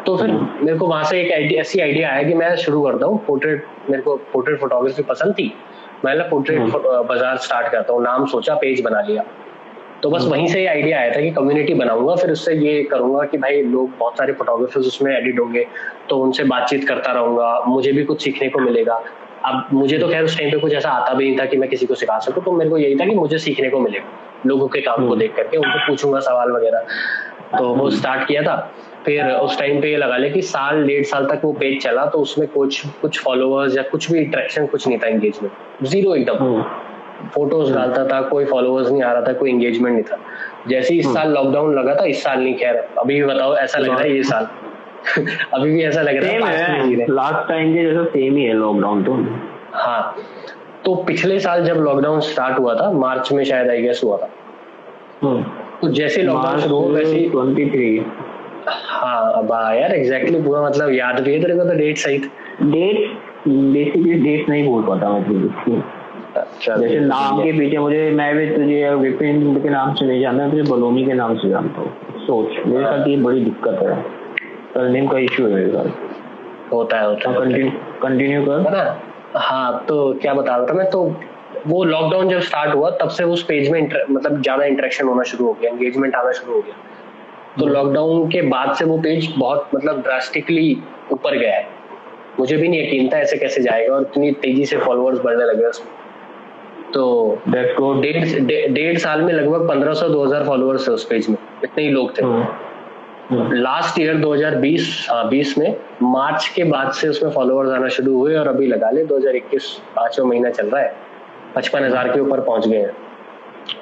तो फिर मेरे को वहाँ से एक ऐसी आइडिया आया कि मैं शुरू करता हूँ पोर्ट्रेट मेरे को पोर्ट्रेट फोटोग्राफी पसंद थी मैं पोर्ट्रेट हम्म। बाज़ार स्टार्ट करता हूँ नाम सोचा पेज बना लिया तो बस हम्म। वहीं से ये आइडिया आया था कि कम्युनिटी बनाऊँगा फिर उससे ये करूँगा कि भाई लोग बहुत सारे फोटोग्राफर्स उसमें एडिट होंगे तो उनसे बातचीत करता रहूँगा मुझे भी कुछ सीखने को मिलेगा अब मुझे तो खैर उस टाइम पे कुछ ऐसा आता भी नहीं था कि मैं किसी को सिखा सकूँ तो मेरे को यही था कि मुझे सीखने को मिलेगा लोगों के काम को हम्म। देख करके उनको पूछूँगा सवाल वगैरह तो वो स्टार्ट किया था। फिर उस टाइम पे ये लगा ले कि साल डेढ़ साल तक वो पेज चला तो उसमें कुछ कुछ फॉलोअर्स या कुछ भी इंटरेक्शन कुछ नहीं था एंगेजमेंट ज़ीरो एकदम। फ़ोटोज़ हम्म। डालता था कोई फॉलोअर्स नहीं आ रहा था कोई एंगेजमेंट नहीं था। जैसे इस हम्म। साल लॉकडाउन लगा था इस साल नहीं खैर अभी भी बताओ ऐसा लग रहा है ये साल? *laughs* अभी भी ऐसा लग रहा है लास्ट टाइम के जैसा सेम ही है लॉकडाउन तो। हाँ। तो पिछले साल जब लॉकडाउन स्टार्ट हुआ था मार्च में शायद आई गेस हुआ था। हम्म। तो जैसे लॉकडाउन शुरू हो वैसे ट्वेंटी थ्री हाँ अब यार एग्जैक्टली पूरा मतलब याद भी है तेरे को तो डेट सही डेट बेसिकली डेट नहीं बोल पाता मैं अच्छा जैसे नाम के पीछे मुझे मैं भी तुझे विपिन के नाम से नहीं जानता तुझे बलोनी के नाम से जानता हूँ। सोच मेरे साथ ये बड़ी दिक्कत है। सरनेम का इशू है मेरे साथ। होता है होता है कंटिन्यू कर। ना हाँ तो क्या बता रहा था मैं? तो वो लॉकडाउन जब स्टार्ट हुआ तब से उस पेज में मतलब ज़्यादा इंटरेक्शन होना शुरू हो गया एंगेजमेंट आना शुरू हो गया। तो लॉकडाउन हम्म। के बाद से वो पेज बहुत मतलब ड्रास्टिकली ऊपर गया है। मुझे भी नहीं यकीन था ऐसे कैसे जाएगा और इतनी तेज़ी से फॉलोअर्स बढ़ने लगे उसमें। तो डेढ़ डेढ़ साल में लगभग पंद्रह सौ दो हज़ार फॉलोअर्स है उस पेज में। इतने ही लोग थे। लास्ट ईयर 2020 हाँ 20 में मार्च के बाद से उसमें फॉलोअर्स आना शुरू हुए और अभी लगा ले 2021 पांचवा महीना चल रहा है। पचपन हज़ार के ऊपर पहुँच गए हैं।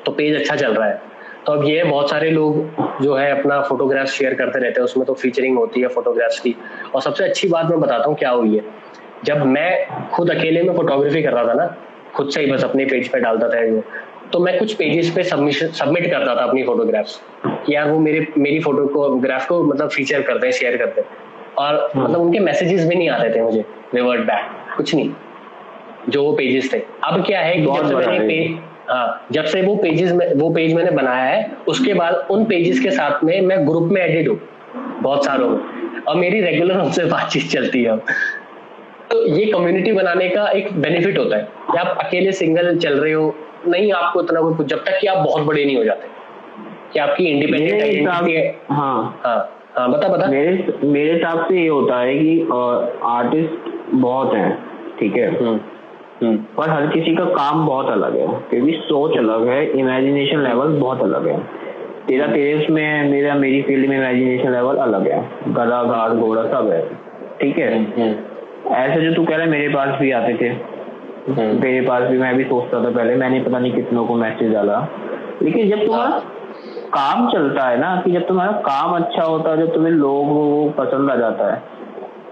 तो पेज अच्छा चल रहा है। तो अब ये बहुत सारे लोग जो है अपना फोटोग्राफ शेयर करते रहते हैं, उसमें तो फीचरिंग होती है फोटोग्राफ्स की। और सबसे अच्छी बात मैं बताता हूँ क्या हुई है। जब मैं खुद अकेले में फोटोग्राफी कर रहा था ना, खुद से ही बस अपने पेज पे डालता था जो तो मैं कुछ पेजेस पे सबमिशन सबमिट करता था अपनी फोटोग्राफ्स यार वो मेरे, मेरी फ़ोटो को ग्राफ को मतलब फीचर करते हैं शेयर करते हैं। और। मतलब उनके मैसेजेस भी नहीं आते थे मुझे रिवर्ट बैक कुछ नहीं। जो वो पेजेस थे। अब क्या है कि जब से मैंने पेज हाँ जब से वो पेजेस में वो पेज मैंने बनाया है उसके बाद उन पेजेस के साथ में मैं ग्रुप में एडिड हूँ। बहुत सारों में। और मेरी रेगुलर उनसे बातचीत चलती है तो ये कम्युनिटी बनाने का एक बेनिफिट होता है। कि आप अकेले सिंगल चल रहे हो नहीं आपको इतना कोई जब तक कि आप बहुत बड़े नहीं हो जाते। कि आपकी इंडिपेंडेंट है। हाँ। हाँ हाँ बता बता। मेरे मेरे हिसाब से ये होता है कि आर्टिस्ट बहुत हैं ठीक है? हम्म, हम्म। पर हर किसी का काम बहुत अलग है क्योंकि सोच अलग है इमेजिनेशन लेवल बहुत अलग है। तेरा तेरे उसमें मेरा मेरी फ़ील्ड में इमेजिनेशन लेवल अलग है। गला घाट घोड़ा सब है ठीक है? हम्म, ऐसे जो तू कह रहा है मेरे पास भी आते थे। हम्म। मेरे पास भी मैं भी सोचता था पहले मैंने पता नहीं कितनों को मैसेज डाला। लेकिन जब तुम्हारा हाँ। काम चलता है ना कि जब तुम्हारा काम अच्छा होता है जब तुम्हें लोग वो पसंद आ जाता है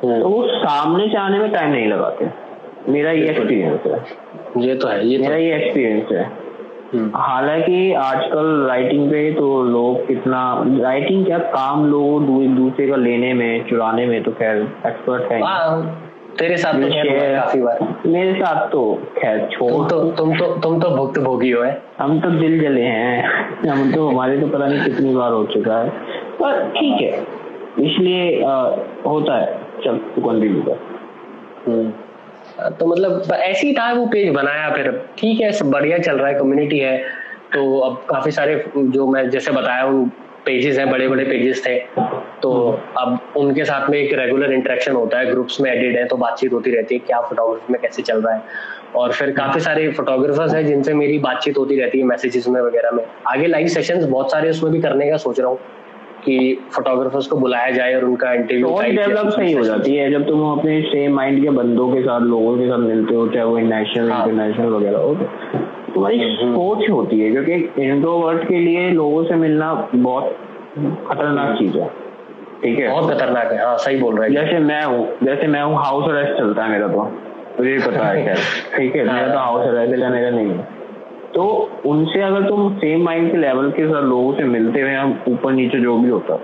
हम्म। तो वो सामने से आने में टाइम नहीं लगाते। मेरा ये एक्सपीरियंस है। ये तो है ये तो मेरा ये एक्सपीरियंस है। हम्म। हालाँकि आजकल राइटिंग पे तो लोग कितना राइटिंग क्या काम लोग दूसरे का लेने में चुराने में तो खैर एक्सपर्ट है। हाँ, तेरे साथ तो काफ़ी बार। मेरे साथ तो खैर छोड़ तुम तो तुम तो तुम तो भुक्त भोगी हो है। हम तो दिल जले हैं। हम तो हमारे तो पता नहीं कितनी बार हो चुका है। पर ठीक है इसलिए होता है। चल तू कंटिन्यू कर। हम्म। तो मतलब ऐसे ही था वो पेज बनाया फिर। ठीक है, सब बढ़िया चल रहा है कम्युनिटी है। तो अब काफ़ी सारे जो मैं जैसे बताया, उन पेजेस हैं बड़े बड़े पेजेस थे। तो अब उनके साथ में एक रेगुलर इंटरेक्शन होता है ग्रुप्स में एडिड है तो बातचीत होती रहती है, क्या फोटोग्राफी में कैसे चल रहा है। और फिर काफ़ी सारे फोटोग्राफर्स हैं, जिनसे मेरी बातचीत होती रहती है मैसेजेस में, वगैरह में। आगे लाइव सेशंस बहुत सारे उसमें भी करने का सोच रहा हूँ। कि फोटोग्राफर्स को बुलाया जाए और उनका इंटरव्यू डेवलप सही हो जाती है जब तुम अपने सेम माइंड के बंदों के साथ लोगों के साथ मिलते हो चाहे वो नेशनल इंटरनेशनल वगैरह हो तो तुम्हारी सोच होती है क्योंकि इंट्रोवर्ट के लिए लोगों से मिलना बहुत खतरनाक चीज़ है। ठीक है? बहुत खतरनाक है हाँ सही बोल रहे हैं। जैसे मैं हूँ जैसे मैं हूँ हाउस अरेस्ट चलता है मेरा तो मुझे पता है *laughs* ठीक है मेरा तो हाउस अरेस्ट है मेरा नहीं है। तो उनसे अगर तुम सेम माइंड के लेवल के साथ लोगों से मिलते हुए ऊपर नीचे जो भी होता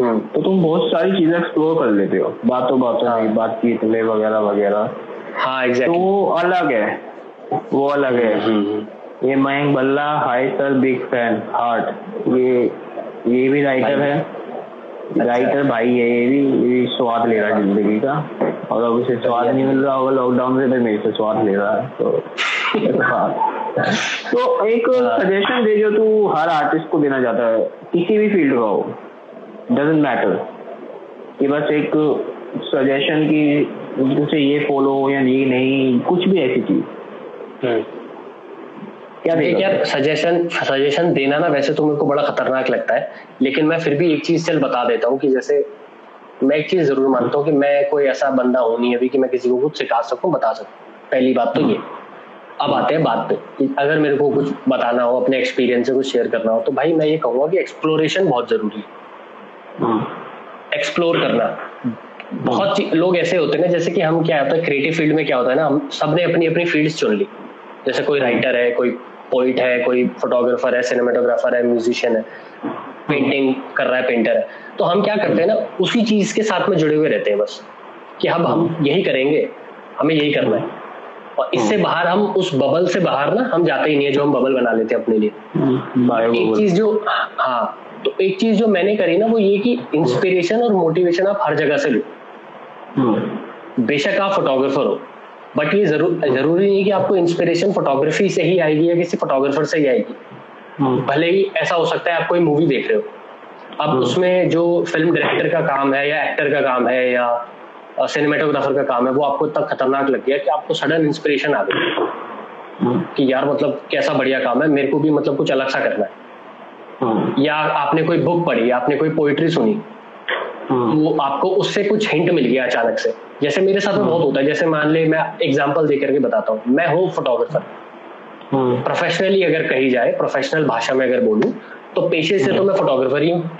हम्म। तो तुम बहुत सारी चीज़ें एक्सप्लोर कर लेते हो। बातों बातों में। बातचीत में वगैरह वगैरह। हाँ एग्जैक्टली तो वो अलग है। वो अलग है। हम्म, हम्म। ये Mayank Balla hi sir big fan heart ये ये भी राइटर है। राइटर अच्छा। भाई है ये भी ये भी स्वाद ले रहा है ज़िंदगी का। और अब उसे स्वाद नहीं मिल रहा होगा लॉकडाउन से तो मेरे से स्वाद ले रहा है तो *laughs* तो एक सजेशन हाँ। दे जो तू हर आर्टिस्ट को देना चाहता है किसी भी फ़ील्ड का हो डजेंट मैटर ये बस एक सजेशन की उसे ये फॉलो या ये नहीं कुछ भी ऐसी चीज़। हम्म। क्या देख यार सजेशन सजेशन देना ना वैसे तो मेरे को बड़ा खतरनाक लगता है लेकिन मैं फिर भी एक चीज़ चल बता देता हूँ कि जैसे मैं एक चीज़ ज़रूर मानता हूँ कि मैं कोई ऐसा बंदा हूँ नहीं अभी कि मैं किसी को कुछ सिखा सकूँ बता सकूँ। पहली बात तो ये। अब आते हैं बात पे कि अगर मेरे को कुछ बताना हो अपने एक्सपीरियंस से कुछ शेयर करना हो तो भाई मैं ये कहूँगा कि एक्सप्लोरेशन बहुत ज़रूरी है। एक्सप्लोर हाँ। करना। बहुत लोग ऐसे होते हैं ना जैसे कि हम क्या होता है क्रिएटिव फ़ील्ड में क्या होता है ना हम सबने अपनी अपनी फ़ील्ड चुन ली। जैसे कोई राइटर है कोई पोइट है कोई फोटोग्राफर है सिनेमाटोग्राफर है म्यूजिशियन है पेंटिंग कर रहा है पेंटर है। तो हम क्या करते हैं ना उसी चीज़ के साथ में जुड़े हुए रहते हैं बस कि अब हम यही करेंगे हमें यही करना है। और इससे हम्म। बाहर हम उस बबल से बाहर ना हम जाते ही नहीं है जो हम बबल बना लेते हैं अपने लिए। हम्म, एक चीज़ जो हाँ तो एक चीज़ जो मैंने करी ना वो ये कि इंस्पिरेशन और मोटिवेशन आप हर जगह से लो। हम्म। बेशक आप फोटोग्राफर हो बट ये ज़रूर ज़रूरी नहीं कि आपको इंस्पिरेशन फोटोग्राफी से ही आएगी या किसी फोटोग्राफर से ही आएगी। भले ही ऐसा हो सकता है आप कोई मूवी देख रहे हो। अब उसमें जो फ़िल्म डायरेक्टर का काम है या एक्टर का काम है या सिनेमाटोग्राफर का काम है वो आपको इतना खतरनाक लग गया कि आपको सडन इंस्पिरेशन आ गई। कि यार मतलब कैसा बढ़िया काम है मेरे को भी मतलब कुछ अलग सा करना है। हम्म। या आपने कोई बुक पढ़ी आपने कोई पोइट्री सुनी हम्म। तो आपको उससे कुछ हिंट मिल गया अचानक से। जैसे मेरे साथ में बहुत होता है जैसे मान ले मैं एग्ज़ाम्पल दे करके बताता हूँ। मैं हूँ फोटोग्राफर प्रोफेशनली अगर कही जाए प्रोफेशनल भाषा में अगर बोलूँ तो पेशे से तो मैं फोटोग्राफर ही हूँ।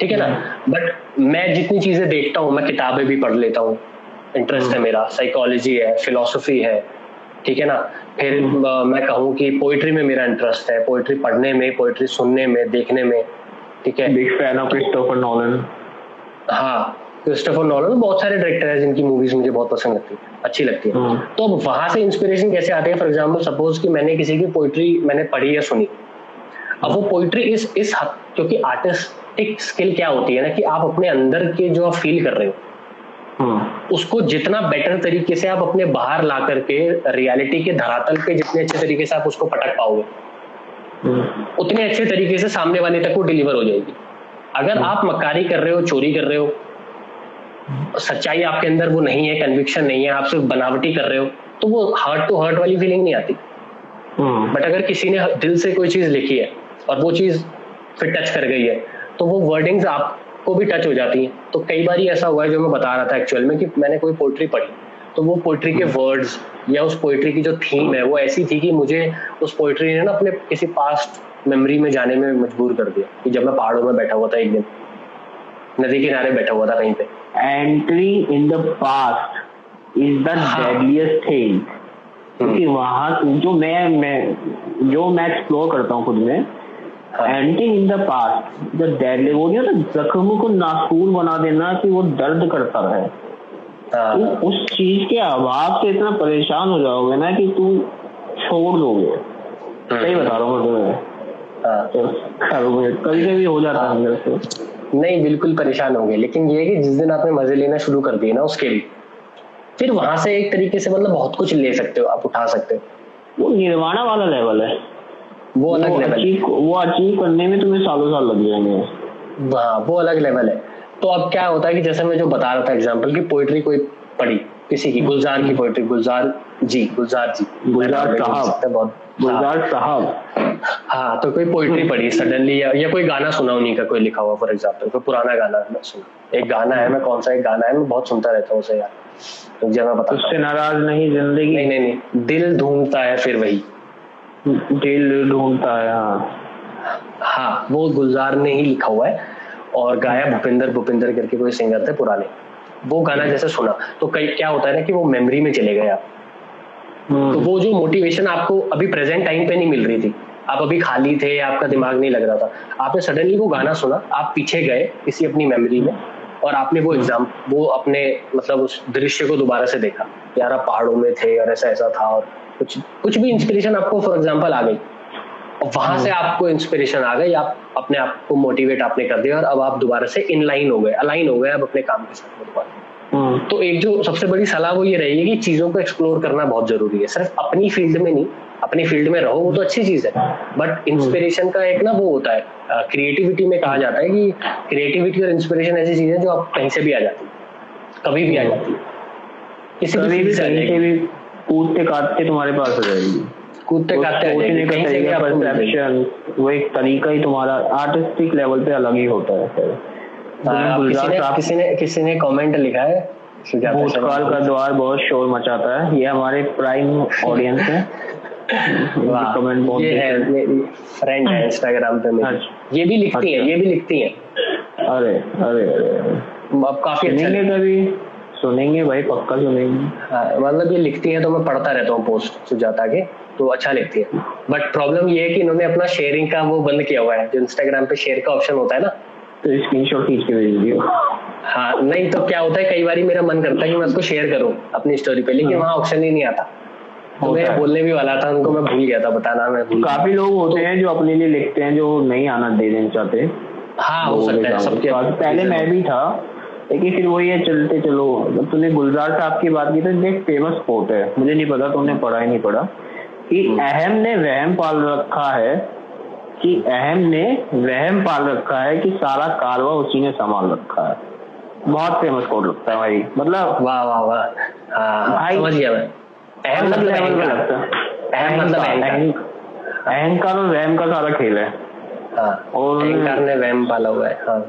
ठीक है ना? बट मैं जितनी चीज़ें देखता हूँ मैं किताबें भी पढ़ लेता हूँ। इंटरेस्ट है मेरा साइकोलॉजी है फिलोसफी है ठीक है ना? फिर मैं कहूँ कि पोइट्री में मेरा इंटरेस्ट है पोइट्री पढ़ने में पोइट्री सुनने में देखने में ठीक है? Big fan of Christopher Nolan हाँ क्रिस्टोफर नॉलन बहुत सारे डायरेक्टर हैं जिनकी मूवीज़ मुझे बहुत पसंद लगती है अच्छी लगती है। हम्म। तो अब वहाँ से इंस्पिरेशन कैसे आते हैं? फॉर एग्ज़ाम्पल सपोज़ कि मैंने किसी की पोइट्री मैंने पढ़ी या सुनी। अब वो पोइट्री इस इस हद क्योंकि आर्टिस्टिक स्किल क्या होती है ना कि आप अपने अंदर के जो आप फील कर रहे हो हम्म। उसको जितना बेटर तरीके से आप अपने बाहर ला करके रियलिटी के धरातल पे जितने अच्छे तरीके से आप उसको पटक पाओगे हम्म। उतने अच्छे तरीके से सामने वाले तक वो डिलीवर हो जाएगी अगर हम्म। आप मक्कारी कर रहे हो चोरी कर रहे हो सच्चाई आपके अंदर वो नहीं है कन्विक्शन नहीं है आप सिर्फ़ बनावटी कर रहे हो तो वो हार्ट टू हार्ट वाली फीलिंग नहीं आती बट अगर किसी ने दिल से कोई चीज़ लिखी है और वो चीज़ फिर टच कर गई है। तो वो वर्डिंग्स आपको भी टच हो जाती हैं। तो कई बार ऐसा हुआ है जो मैं बता रहा था एक्चुअल में कि मैंने कोई पोइट्री पढ़ी। तो वो पोइट्री के वर्ड्स या उस पोइट्री की जो थीम है वो ऐसी थी कि मुझे उस पोइट्री ने ना अपने किसी पास्ट मेमोरी में जाने में मजबूर कर दिया कि जब मैं पहाड़ों में बैठा हुआ था एक दिन नदी किनारे बैठा हुआ था कहीं पे। Entry in the past is the deadliest thing क्योंकि वहाँ जो मैं मैं जो मैं एक्सप्लोर करता हूँ खुद में entering in the past the deadly वो नहीं होता जख्म को नासूर बना देना कि वो दर्द करता रहे। हाँ। तो उस चीज़ के अभाव से इतना परेशान हो जाओगे ना कि तू छोड़ दोगे। हाँ। सही बता रहा हूँ मैं तुम्हें। हाँ। तो कभी कभी हो जाता है अंदर से। नहीं बिल्कुल परेशान होंगे। लेकिन ये कि जिस दिन आपने मज़े लेना शुरू कर दिए ना उसके लिए फिर वहाँ से एक तरीके से मतलब बहुत कुछ ले सकते हो आप उठा सकते हो। वो निर्वाणा वाला लेवल है। वो अलग लेवल वो अचीव करने में तुम्हें सालों साल लग जाएँगे। हाँ वो अलग लेवल है। तो अब क्या होता है कि जैसे मैं जो बता रहा था एग्ज़ाम्पल की पोइट्री कोई पढ़ी किसी की गुलजार की पोइट्री गुलजार जी गुलजार जी। गुलजार साहब। बहुत। गुलजार हाँ। साहब। हाँ तो कोई पोइट्री पढ़ी सडनली या, या कोई गाना सुना उन्हीं का कोई लिखा हुआ फॉर एग्ज़ाम्पल कोई पुराना गाना सुना। एक गाना है मैं कौन सा एक गाना है मैं बहुत सुनता रहता हूँ उसे यार। तो जब मैं बता। उससे नाराज़ नहीं ज़िंदगी। नहीं नहीं नहीं। दिल ढूंढता है फिर वही। दिल ढूंढता है हाँ। हाँ वो गुलजार ने ही लिखा हुआ है और गाया भूपिंदर भूपिंदर करके कोई सिंगर थे पुराने। वो गाना जैसे सुना तो कई क्या होता है ना कि वो मेमोरी में चले गए आप। हम्म। तो वो जो मोटिवेशन आपको अभी प्रेजेंट टाइम पे नहीं मिल रही थी। आप अभी खाली थे आपका दिमाग नहीं लग रहा था। आपने सडनली वो गाना सुना आप पीछे गए किसी अपनी मेमोरी में और आपने वो एग्ज़ाम वो अपने मतलब उस दृश्य को दोबारा से देखा। यार आप पहाड़ों में थे और ऐसा ऐसा था और कुछ कुछ भी इंस्पिरेशन आपको फॉर एग्ज़ाम्पल आ गई। और वहाँ से आपको इंस्पिरेशन आ गई आप अपने आप को मोटिवेट आपने कर दिया और अब आप दोबारा से इन लाइन हो गए अलाइन हो गए अब अपने काम के साथ हम्म। तो एक जो सबसे बड़ी सलाह वो ये रहेगी कि चीज़ों को एक्सप्लोर करना बहुत ज़रूरी है। सिर्फ़ अपनी फ़ील्ड में नहीं अपनी फ़ील्ड में रहो वो तो अच्छी चीज़ है। बट इंस्पिरेशन का एक ना वो होता है क्रिएटिविटी में कहा जाता है कि क्रिएटिविटी और इंस्पिरेशन ऐसी चीज़ है जो आप कहीं से भी आ जाती है कभी भी आ जाती है। किसी भी कूदते काटते तुम्हारे पास आ जाएगी। कूदते काटते कहीं से भी परसेप्शन वो एक तरीका ही तुम्हारा आर्टिस्टिक लेवल पे अलग ही होता है किसी ने किसी ने किसी ने कमेंट लिखा है? भूतकाल का। द्वार बहुत शोर मचाता है। ये हमारे प्राइम *laughs* ऑडियंस है। कमेंट ये है मेरी फ्रेंड है इंस्टाग्राम पे मेरी। अच्छा। ये भी लिखती है ये भी लिखती है। अरे अरे अरे अब काफ़ी अच्छा कभी? सुनेंगे भाई पक्का सुनेंगे। हाँ, मतलब ये लिखती है तो मैं पढ़ता रहता हूँ पोस्ट सुजाता के तो अच्छा लिखती है। बट प्रॉब्लम ये है कि इन्होंने अपना शेयरिंग का वो बंद किया हुआ है जो इंस्टाग्राम पे शेयर का ऑप्शन होता है ना। तो स्क्रीन शॉट खींच के भेज दियो। हाँ नहीं तो क्या होता है कई बार मेरा मन करता है कि मैं उसको शेयर करूँ अपनी स्टोरी पे लेकिन हाँ। वहाँ ऑप्शन ही नहीं आता। तो मैं बोलने भी वाला था उनको मैं भूल गया था बताना मैं भूल काफ़ी लोग होते हैं जो अपने लिए लिखते हैं जो नहीं आना दे देना चाहते। हाँ हो सकता है सबके पहले मैं भी था। लेकिन फिर वही है चलते चलो। जब तूने गुलजार साहब की बात की तो एक फ़ेमस कोट है। मुझे नहीं पता तुमने पढ़ा ही नहीं पढ़ा। कि हम्म। अहम ने वहम पाल रखा है कि अहम ने वहम पाल रखा है कि सारा कारवा उसी ने संभाल रखा है। बहुत फ़ेमस कोट लगता है भाई। मतलब वाह वाह वाह। हाँ भाई- समझ गया मैं। अहम मतलब लगता है। अहम मतलब अहंकार। अहंकार और वहम का सारा खेल है। हाँ। ने वहम पाला हुआ है। हाँ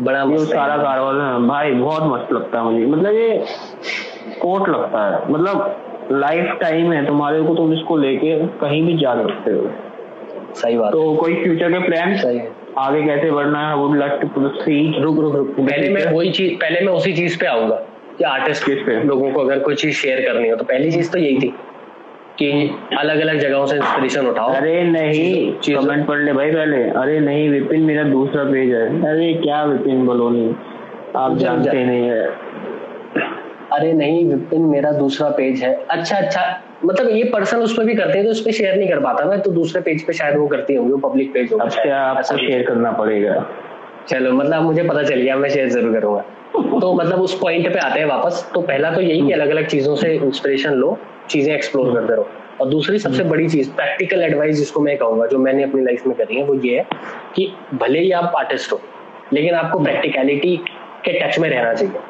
बड़ा ये सारा कारवाल है। भाई बहुत मस्त लगता है मुझे। मतलब ये कोट लगता है। मतलब लाइफ टाइम है तुम्हारे को तुम इसको लेके कहीं भी जा सकते हो। सही बात तो कोई फ्यूचर के प्लान सही है। आगे कैसे बढ़ना है वुड लाइक टू प्रोसीड रुक रुक रुक। पहले मैं वही चीज़ पहले मैं उसी चीज़ पे आऊँगा कि आर्टिस्ट किस पे? लोगों को अगर कोई चीज़ शेयर करनी हो। तो पहली चीज़ तो यही थी। कि अलग अलग जगहों से इंस्पिरेशन उठाओ। अरे नहीं कमेंट पढ़ ले भाई पहले। अरे नहीं विपिन मेरा दूसरा पेज है। अरे क्या विपिन बलोनी आप जानते जा- नहीं है। अरे नहीं विपिन मेरा दूसरा पेज है। अच्छा अच्छा मतलब ये पर्सन उस पर भी करते हैं तो उस पर शेयर नहीं कर पाता मैं तो दूसरे पेज पे शायद वो करती होंगी वो पब्लिक पेज होगा। शायद। आपको शेयर करना पड़ेगा? चलो मतलब मुझे पता चल गया मैं शेयर ज़रूर करूँगा। तो मतलब उस पॉइंट पे आते हैं वापस तो पहला तो यही कि अलग अलग चीज़ों से इंस्पिरेशन लो। चीज़ें एक्सप्लोर करते रहो। और दूसरी सबसे बड़ी चीज़ प्रैक्टिकल एडवाइस जिसको मैं कहूँगा जो मैंने अपनी लाइफ में करी है वो ये है कि भले ही आप आर्टिस्ट हो लेकिन आपको प्रैक्टिकलिटी के टच में रहना चाहिए।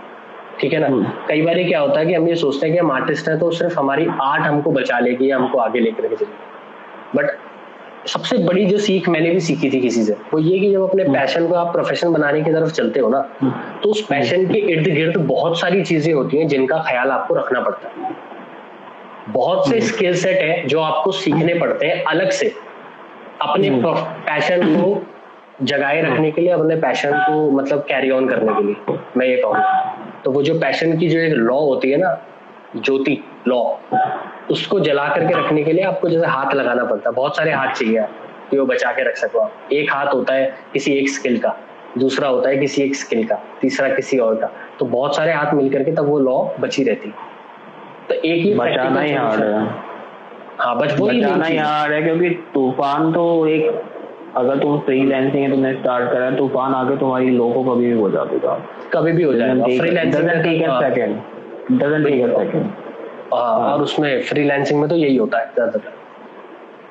ठीक है ना? हम्म। कई बार क्या होता है कि हम ये सोचते हैं कि हम आर्टिस्ट हैं तो सिर्फ़ हमारी आर्ट हमको बचा लेगी हमको आगे लेकर के चलेगी बट सबसे बड़ी जो सीख मैंने भी सीखी थी किसी से वो ये कि जब अपने पैशन को आप प्रोफेशन बनाने की तरफ़ चलते हो ना तो उस पैशन के इर्द गिर्द बहुत सारी चीज़ें होती हैं जिनका ख्याल आपको रखना पड़ता है। बहुत से स्किल सेट है जो आपको सीखने पड़ते हैं अलग से। अपने पैशन को जगाए रखने के लिए अपने पैशन को मतलब कैरी ऑन करने के लिए। मैं ये कहूँ तो वो जो पैशन की जो एक लॉ होती है ना ज्योति लॉ उसको जला करके रखने के लिए आपको जैसे हाथ लगाना पड़ता है। बहुत सारे हाथ चाहिए कि वो बचा के रख सको आप। एक हाथ होता है किसी एक स्किल का दूसरा होता है किसी एक स्किल का तीसरा किसी और का। तो बहुत सारे हाथ मिल करके तब वो लॉ बची रहती है। तो एक ही बचाना ही हार्ड है। हाँ। बच वही बचाना ही हार्ड है क्योंकि तूफ़ान तो एक अगर तुम फ्रीलांसिंग है तुमने स्टार्ट करा तूफ़ान आके तुम्हारी लो को कभी भी बचा देगा कभी भी हो जाएगा। फ्रीलांसिंग take a second हाँ, और उसमें फ्रीलांसिंग में तो यही होता है ज़्यादातर।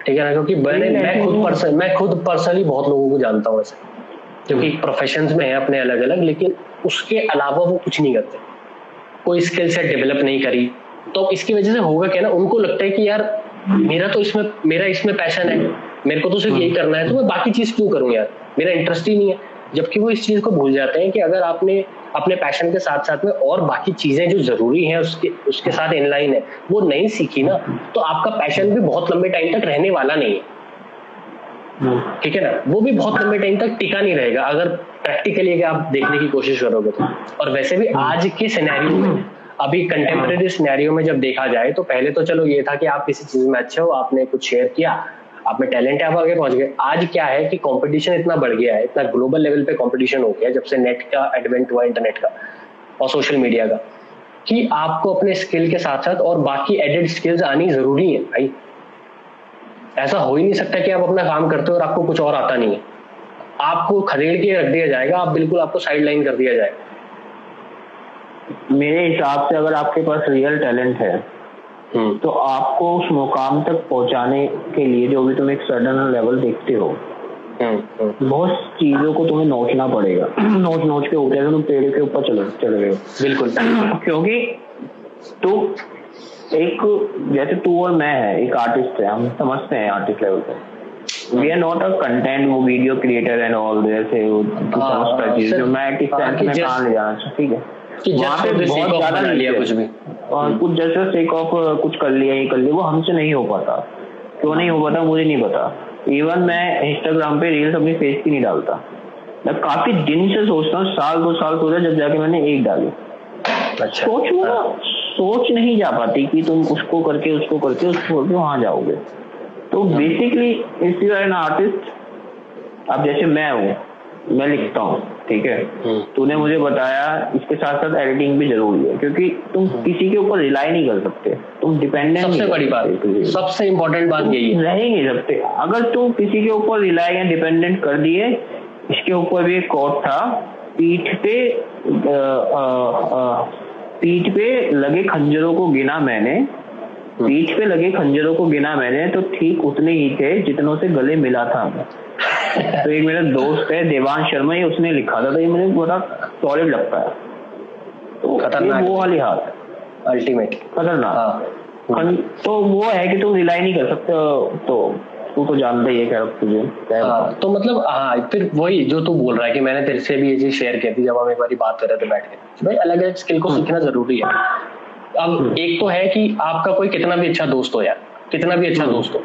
ठीक है ना? क्योंकि मैंने मैं खुद पर्सन मैं खुद पर्सनली बहुत लोगों को जानता हूँ ऐसे। जो कि प्रोफेशंस में है अपने अलग अलग लेकिन उसके अलावा वो कुछ नहीं करते। कोई स्किल सेट डेवलप नहीं करी। तो इसकी वजह से होगा क्या ना? उनको लगता है कि यार, मेरा तो इसमें, मेरा इसमें पैशन है। मेरे को तो सिर्फ़ यही करना है तो मैं बाकी चीज़ क्यों करूँ यार? मेरा इंटरेस्ट ही नहीं है। जबकि वो इस चीज़ को भूल जाते हैं कि अगर आपने अपने पैशन के साथ साथ में और बाकी चीज़ें जो ज़रूरी हैं उसके उसके साथ इनलाइन है, वो नहीं सीखी ना तो आपका पैशन भी बहुत लंबे टाइम तक रहने वाला नहीं है। ठीक है ना? वो भी बहुत लंबे टाइम तक टिका नहीं रहेगा, अगर प्रैक्टिकली आप देखने की कोशिश करोगे तो। और वैसे भी आज के सिनेरियो में अभी कंटेम्प्रेरी सिनेरियो में जब देखा जाए तो पहले तो चलो ये था कि आप किसी चीज़ में अच्छे हो आपने कुछ शेयर किया आप में टैलेंट है आप आगे पहुँच गए। आज क्या है कि कंपटीशन इतना बढ़ गया है इतना ग्लोबल लेवल पे कंपटीशन हो गया है, जब से नेट का एडवेंट हुआ इंटरनेट का और सोशल मीडिया का कि आपको अपने स्किल के साथ साथ और बाकी एडेड स्किल्स आनी ज़रूरी है भाई। ऐसा हो ही नहीं सकता कि आप अपना काम करते हो और आपको कुछ और आता नहीं है। आपको खदेड़ के रख दिया जाएगा आप बिल्कुल आपको साइड लाइन कर दिया जाएगा। मेरे हिसाब से अगर आपके पास रियल टैलेंट है हम्म। तो आपको उस मुकाम तक पहुँचाने के लिए जो भी तुम एक सडन लेवल देखते हो हम्म हम्म, बहुत चीज़ों को तुम्हें नोचना पड़ेगा। *clears throat* नोच नोच के उठे तुम पेड़ के ऊपर चले चले गए हो। बिल्कुल। *clears throat* क्योंकि तू एक जैसे तू और मैं है एक आर्टिस्ट है हम समझते हैं आर्टिस्ट लेवल पे। We are not a content वो वीडियो क्रिएटर एंड ऑल जैसे वो हाँ, समझता है हाँ, चीज़ जो मैं किस हाँ, सेंस कि में कहाँ ले जाना ठीक है? कि बहुत ज़्यादा लिया कुछ भी। और कुछ जैसे सेक ऑफ़ कुछ कर लिया ये कर लिया वो हमसे नहीं हो पाता। क्यों नहीं हो पाता मुझे नहीं पता। इवन मैं इंस्टाग्राम पे रील्स अपनी फेस की नहीं डालता। मैं काफ़ी दिन से सोचता हूँ साल दो साल सोचा जब जाके मैंने एक डाली। अच्छा। सोच वो हाँ। सोच नहीं जा पाती कि तुम उसको करके उसको करके उसको करके वहाँ जाओगे। तो। Basically if you are an artist अब जैसे मैं हूँ मैं लिखता हूँ। ठीक है? हम्म। तूने मुझे बताया इसके साथ साथ एडिटिंग भी ज़रूरी है क्योंकि तुम किसी के ऊपर रिलाई नहीं कर सकते। तुम डिपेंडेंट सबसे बड़ी बात सबसे इम्पोर्टेंट बात यही है। रह ही नहीं सकते। अगर तुम किसी के ऊपर रिलाई या डिपेंडेंट कर दिए इसके ऊपर भी एक कोट था पीठ पे पीठ पे लगे खंजरों को गिना मैंने पीठ पे लगे खंजरों को गिना मैंने तो ठीक उतने ही थे जितनों से गले मिला था। तो एक मेरा दोस्त है देवान शर्मा ये उसने लिखा था तो ये मुझे बड़ा सॉलिड लगता है। तो खतरनाक। वो वाली हालत। है अल्टीमेट। खतरनाक। हाँ। तो वो है कि तुम रिलाई नहीं कर सकते तो तू तो जानता ही है तुझे। हाँ तो मतलब हाँ फिर वही जो तू बोल रहा है कि मैंने तेरे से भी ये चीज़ शेयर की थी जब हम एक बार बात कर रहे थे बैठ के। भाई अलग अलग स्किल को सीखना ज़रूरी है। अब एक तो है कि आपका कोई कितना भी अच्छा दोस्त हो यार कितना भी अच्छा दोस्त हो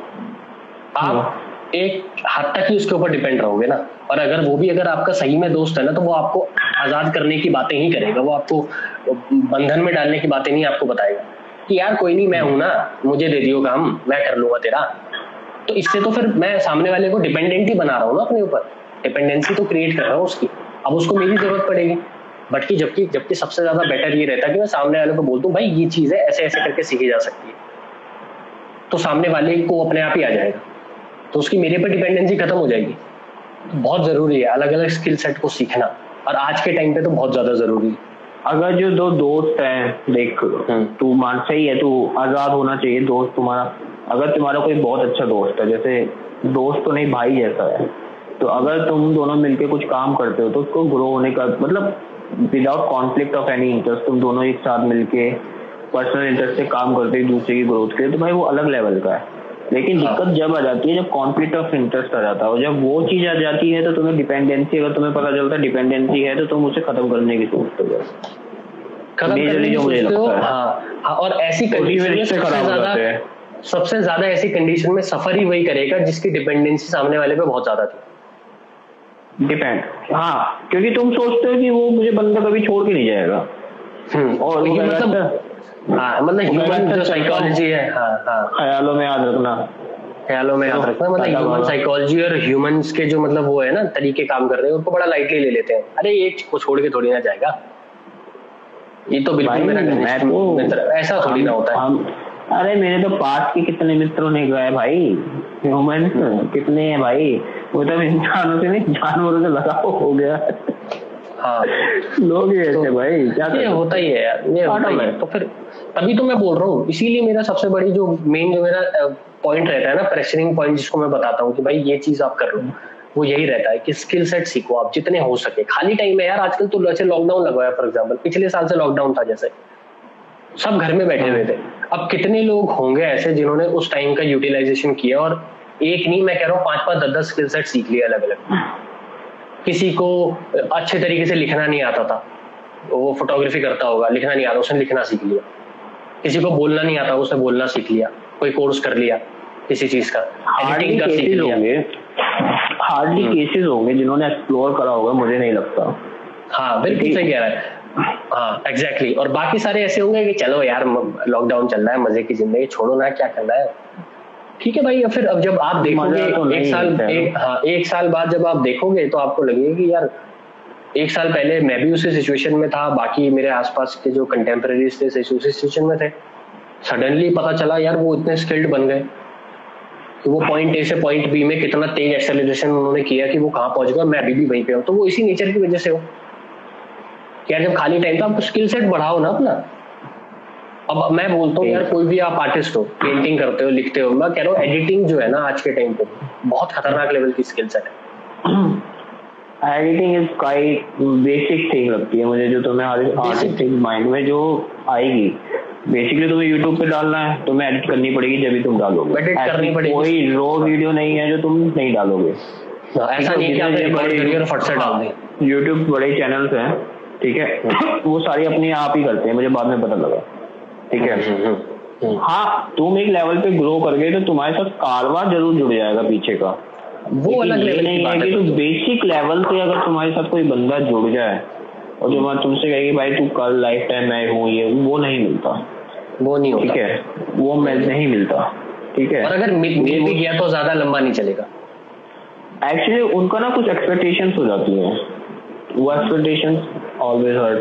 आप एक हद तक ही उसके ऊपर डिपेंड रहोगे ना। और अगर वो भी अगर आपका सही में दोस्त है ना तो वो आपको आज़ाद करने की बातें ही करेगा वो आपको बंधन में डालने की बातें नहीं आपको बताएगा कि यार कोई नहीं मैं हूँ ना मुझे दे दियो काम मैं कर लूँगा तेरा। तो इससे तो फिर मैं सामने वाले को डिपेंडेंट ही बना रहा हूँ ना अपने ऊपर। डिपेंडेंसी तो क्रिएट कर रहा हूँ उसकी। अब उसको मेरी ज़रूरत पड़ेगी। बट की जबकि जबकि सबसे ज़्यादा बेटर ये रहता है कि मैं सामने वाले को बोल दूँ भाई ये चीज़ है ऐसे ऐसे करके सीखी जा सकती है। तो सामने वाले को अपने आप ही आ जाएगा। तो उसकी मेरे पर डिपेंडेंसी खत्म हो जाएगी। तो बहुत ज़रूरी है अलग अलग स्किल सेट को सीखना। और आज के टाइम पे तो बहुत ज़्यादा ज़रूरी है। अगर जो दो दोस्त हैं देख हम्म। तू मान सही है तू आज़ाद होना चाहिए दोस्त तुम्हारा। अगर तुम्हारा कोई बहुत अच्छा दोस्त है जैसे दोस्त तो नहीं भाई जैसा है। तो अगर तुम दोनों मिलके कुछ काम करते हो तो उसको ग्रो होने का मतलब without conflict of any interest तुम दोनों एक साथ मिलके पर्सनल इंटरेस्ट से काम करते हो एक दूसरे की ग्रोथ के लिए तो भाई वो अलग लेवल का है लेकिन हाँ। दिक्कत जब आ जाती है जब कॉन्फ्लिक्ट ऑफ़ इंटरेस्ट आ जाता है और जब वो चीज़ आ जाती है तो तुम्हें डिपेंडेंसी अगर तुम्हें पता चलता है डिपेंडेंसी है तो तुम उसे खत्म करने की सोचते हो हो है। और ऐसी कंडीशन सबसे ज़्यादा सबसे ज़्यादा ऐसी कंडीशन में सफ़र ही वही करेगा जिसकी डिपेंडेंसी सामने वाले पे बहुत ज़्यादा थी डिपेंड हाँ क्योंकि तुम सोचते हो कि वो मुझे बंदा कभी छोड़ के नहीं जाएगा। और और ये मतलब हाँ। मतलब ह्यूमन कहता जो है, साइकोलॉजी है हाँ हाँ। ख्यालों में याद रखना। ख्यालों में याद तो रखना मतलब ह्यूमन साइकोलॉजी और ह्यूमंस के जो मतलब वो है ना तरीके काम कर रहे हैं उनको बड़ा लाइटली ले लेते हैं। अरे ये को छोड़ के थोड़ी ना जाएगा। ये तो बिल्कुल मेरा तो मित्र ऐसा थोड़ी ना होता है। अरे मेरे तो पास के कितने मित्रों ने गए भाई ह्यूमन कितने हैं भाई? वो तो इंसानों से नहीं जानवरों से लगाव हो गया। हाँ। लोग ही ऐसे भाई क्या ये होता ही है यार ये होता ही है। है। तो फिर तभी तो मैं बोल रहा हूँ इसीलिए मेरा सबसे बड़ी जो मेन जो मेरा पॉइंट रहता है ना प्रेशरिंग पॉइंट जिसको मैं बताता हूँ कि भाई ये चीज़ आप कर लो वो यही रहता है कि स्किल सेट सीखो आप जितने हो सके। खाली टाइम में यार आजकल तो जैसे लॉकडाउन लगा है फॉर एग्ज़ाम्पल पिछले साल से लॉकडाउन था जैसे। सब घर में बैठे हुए थे। अब कितने लोग होंगे ऐसे जिन्होंने उस टाइम का यूटिलाइजेशन किया और एक नहीं मैं कह रहा हूँ पाँच पाँच दस दस स्किल सेट सीख लिया अलग अलग किसी को अच्छे तरीके से लिखना नहीं आता था। वो फोटोग्राफी करता होगा लिखना नहीं आता उसने लिखना सीख लिया। किसी को बोलना नहीं आता उसने बोलना सीख लिया। कोई कोर्स कर लिया किसी चीज़ का। हार्डली एडिटिंग का सीख केसेस होंगे। हार्डली हम्म। केसेस होंगे जिन्होंने एक्सप्लोर करा होगा मुझे नहीं लगता। हाँ बिल्कुल सही कह रहा है। हाँ एग्जैक्टली exactly. और बाकी सारे ऐसे होंगे कि चलो यार लॉकडाउन चल रहा है मज़े की ज़िंदगी छोड़ो ना क्या करना है? ठीक है भाई फिर अब जब आप देखोगे तो एक साल एक हाँ एक साल बाद जब आप देखोगे तो आपको लगेगा कि यार एक साल पहले मैं भी उसी सिचुएशन में था बाकी मेरे आसपास के जो कंटेम्प्रेरीज थे उसी सिचुएशन में थे। सडनली पता चला यार वो इतने स्किल्ड बन गए। कि वो पॉइंट ए से पॉइंट बी में कितना तेज एक्सेलरेशन उन्होंने किया कि वो कहाँ पहुँच गया मैं अभी भी वहीं पे हूँ। तो वो इसी नेचर की वजह से हो। यार जब खाली टाइम था आप स्किल सेट बढ़ाओ ना अपना। अब मैं बोलता हूँ यार कोई भी आप आर्टिस्ट हो पेंटिंग करते हो लिखते हो मैं कह रहा हूँ एडिटिंग जो है ना आज के टाइम पे बहुत खतरनाक लेवल की स्किल सेट है। Editing is quite basic thing लगती है मुझे जो तुम्हें आर्टिस्टिक माइंड में जो आएगी। बेसिकली तुम्हें यूट्यूब पे डालना है तुम्हें एडिट करनी पड़ेगी जब भी तुम डालोगे। करनी पड़ेगी। कोई रो वीडियो नहीं है जो तुम नहीं डालोगे। ऐसा नहीं कि आपने रिकॉर्ड करिए और फट से डाल दें। यूट्यूब बड़े चैनल्स हैं ठीक है? *clears throat* वो सारी अपने आप ही करते हैं मुझे बाद में पता लगा। ठीक है। *laughs* हाँ तुम एक लेवल पे ग्रो कर गए तो तुम्हारे साथ कारवा ज़रूर जुड़ जाएगा पीछे का। वो अलग लेवल नहीं है कि तुम बेसिक लेवल से अगर तुम्हारे साथ कोई बंदा जुड़ जाए और जो मैं तुमसे कहेगी भाई तू कल लाइफ टाइम मैं हूँ ये वो नहीं मिलता। वो नहीं ठीक है? वो मैं नहीं मिलता। ठीक है? और अगर मिल भी गया तो ज़्यादा लंबा नहीं चलेगा। एक्चुअली उनका ना कुछ एक्सपेक्टेशंस हो जाती है। वो एक्सपेक्टेशंस ऑलवेज हर्ट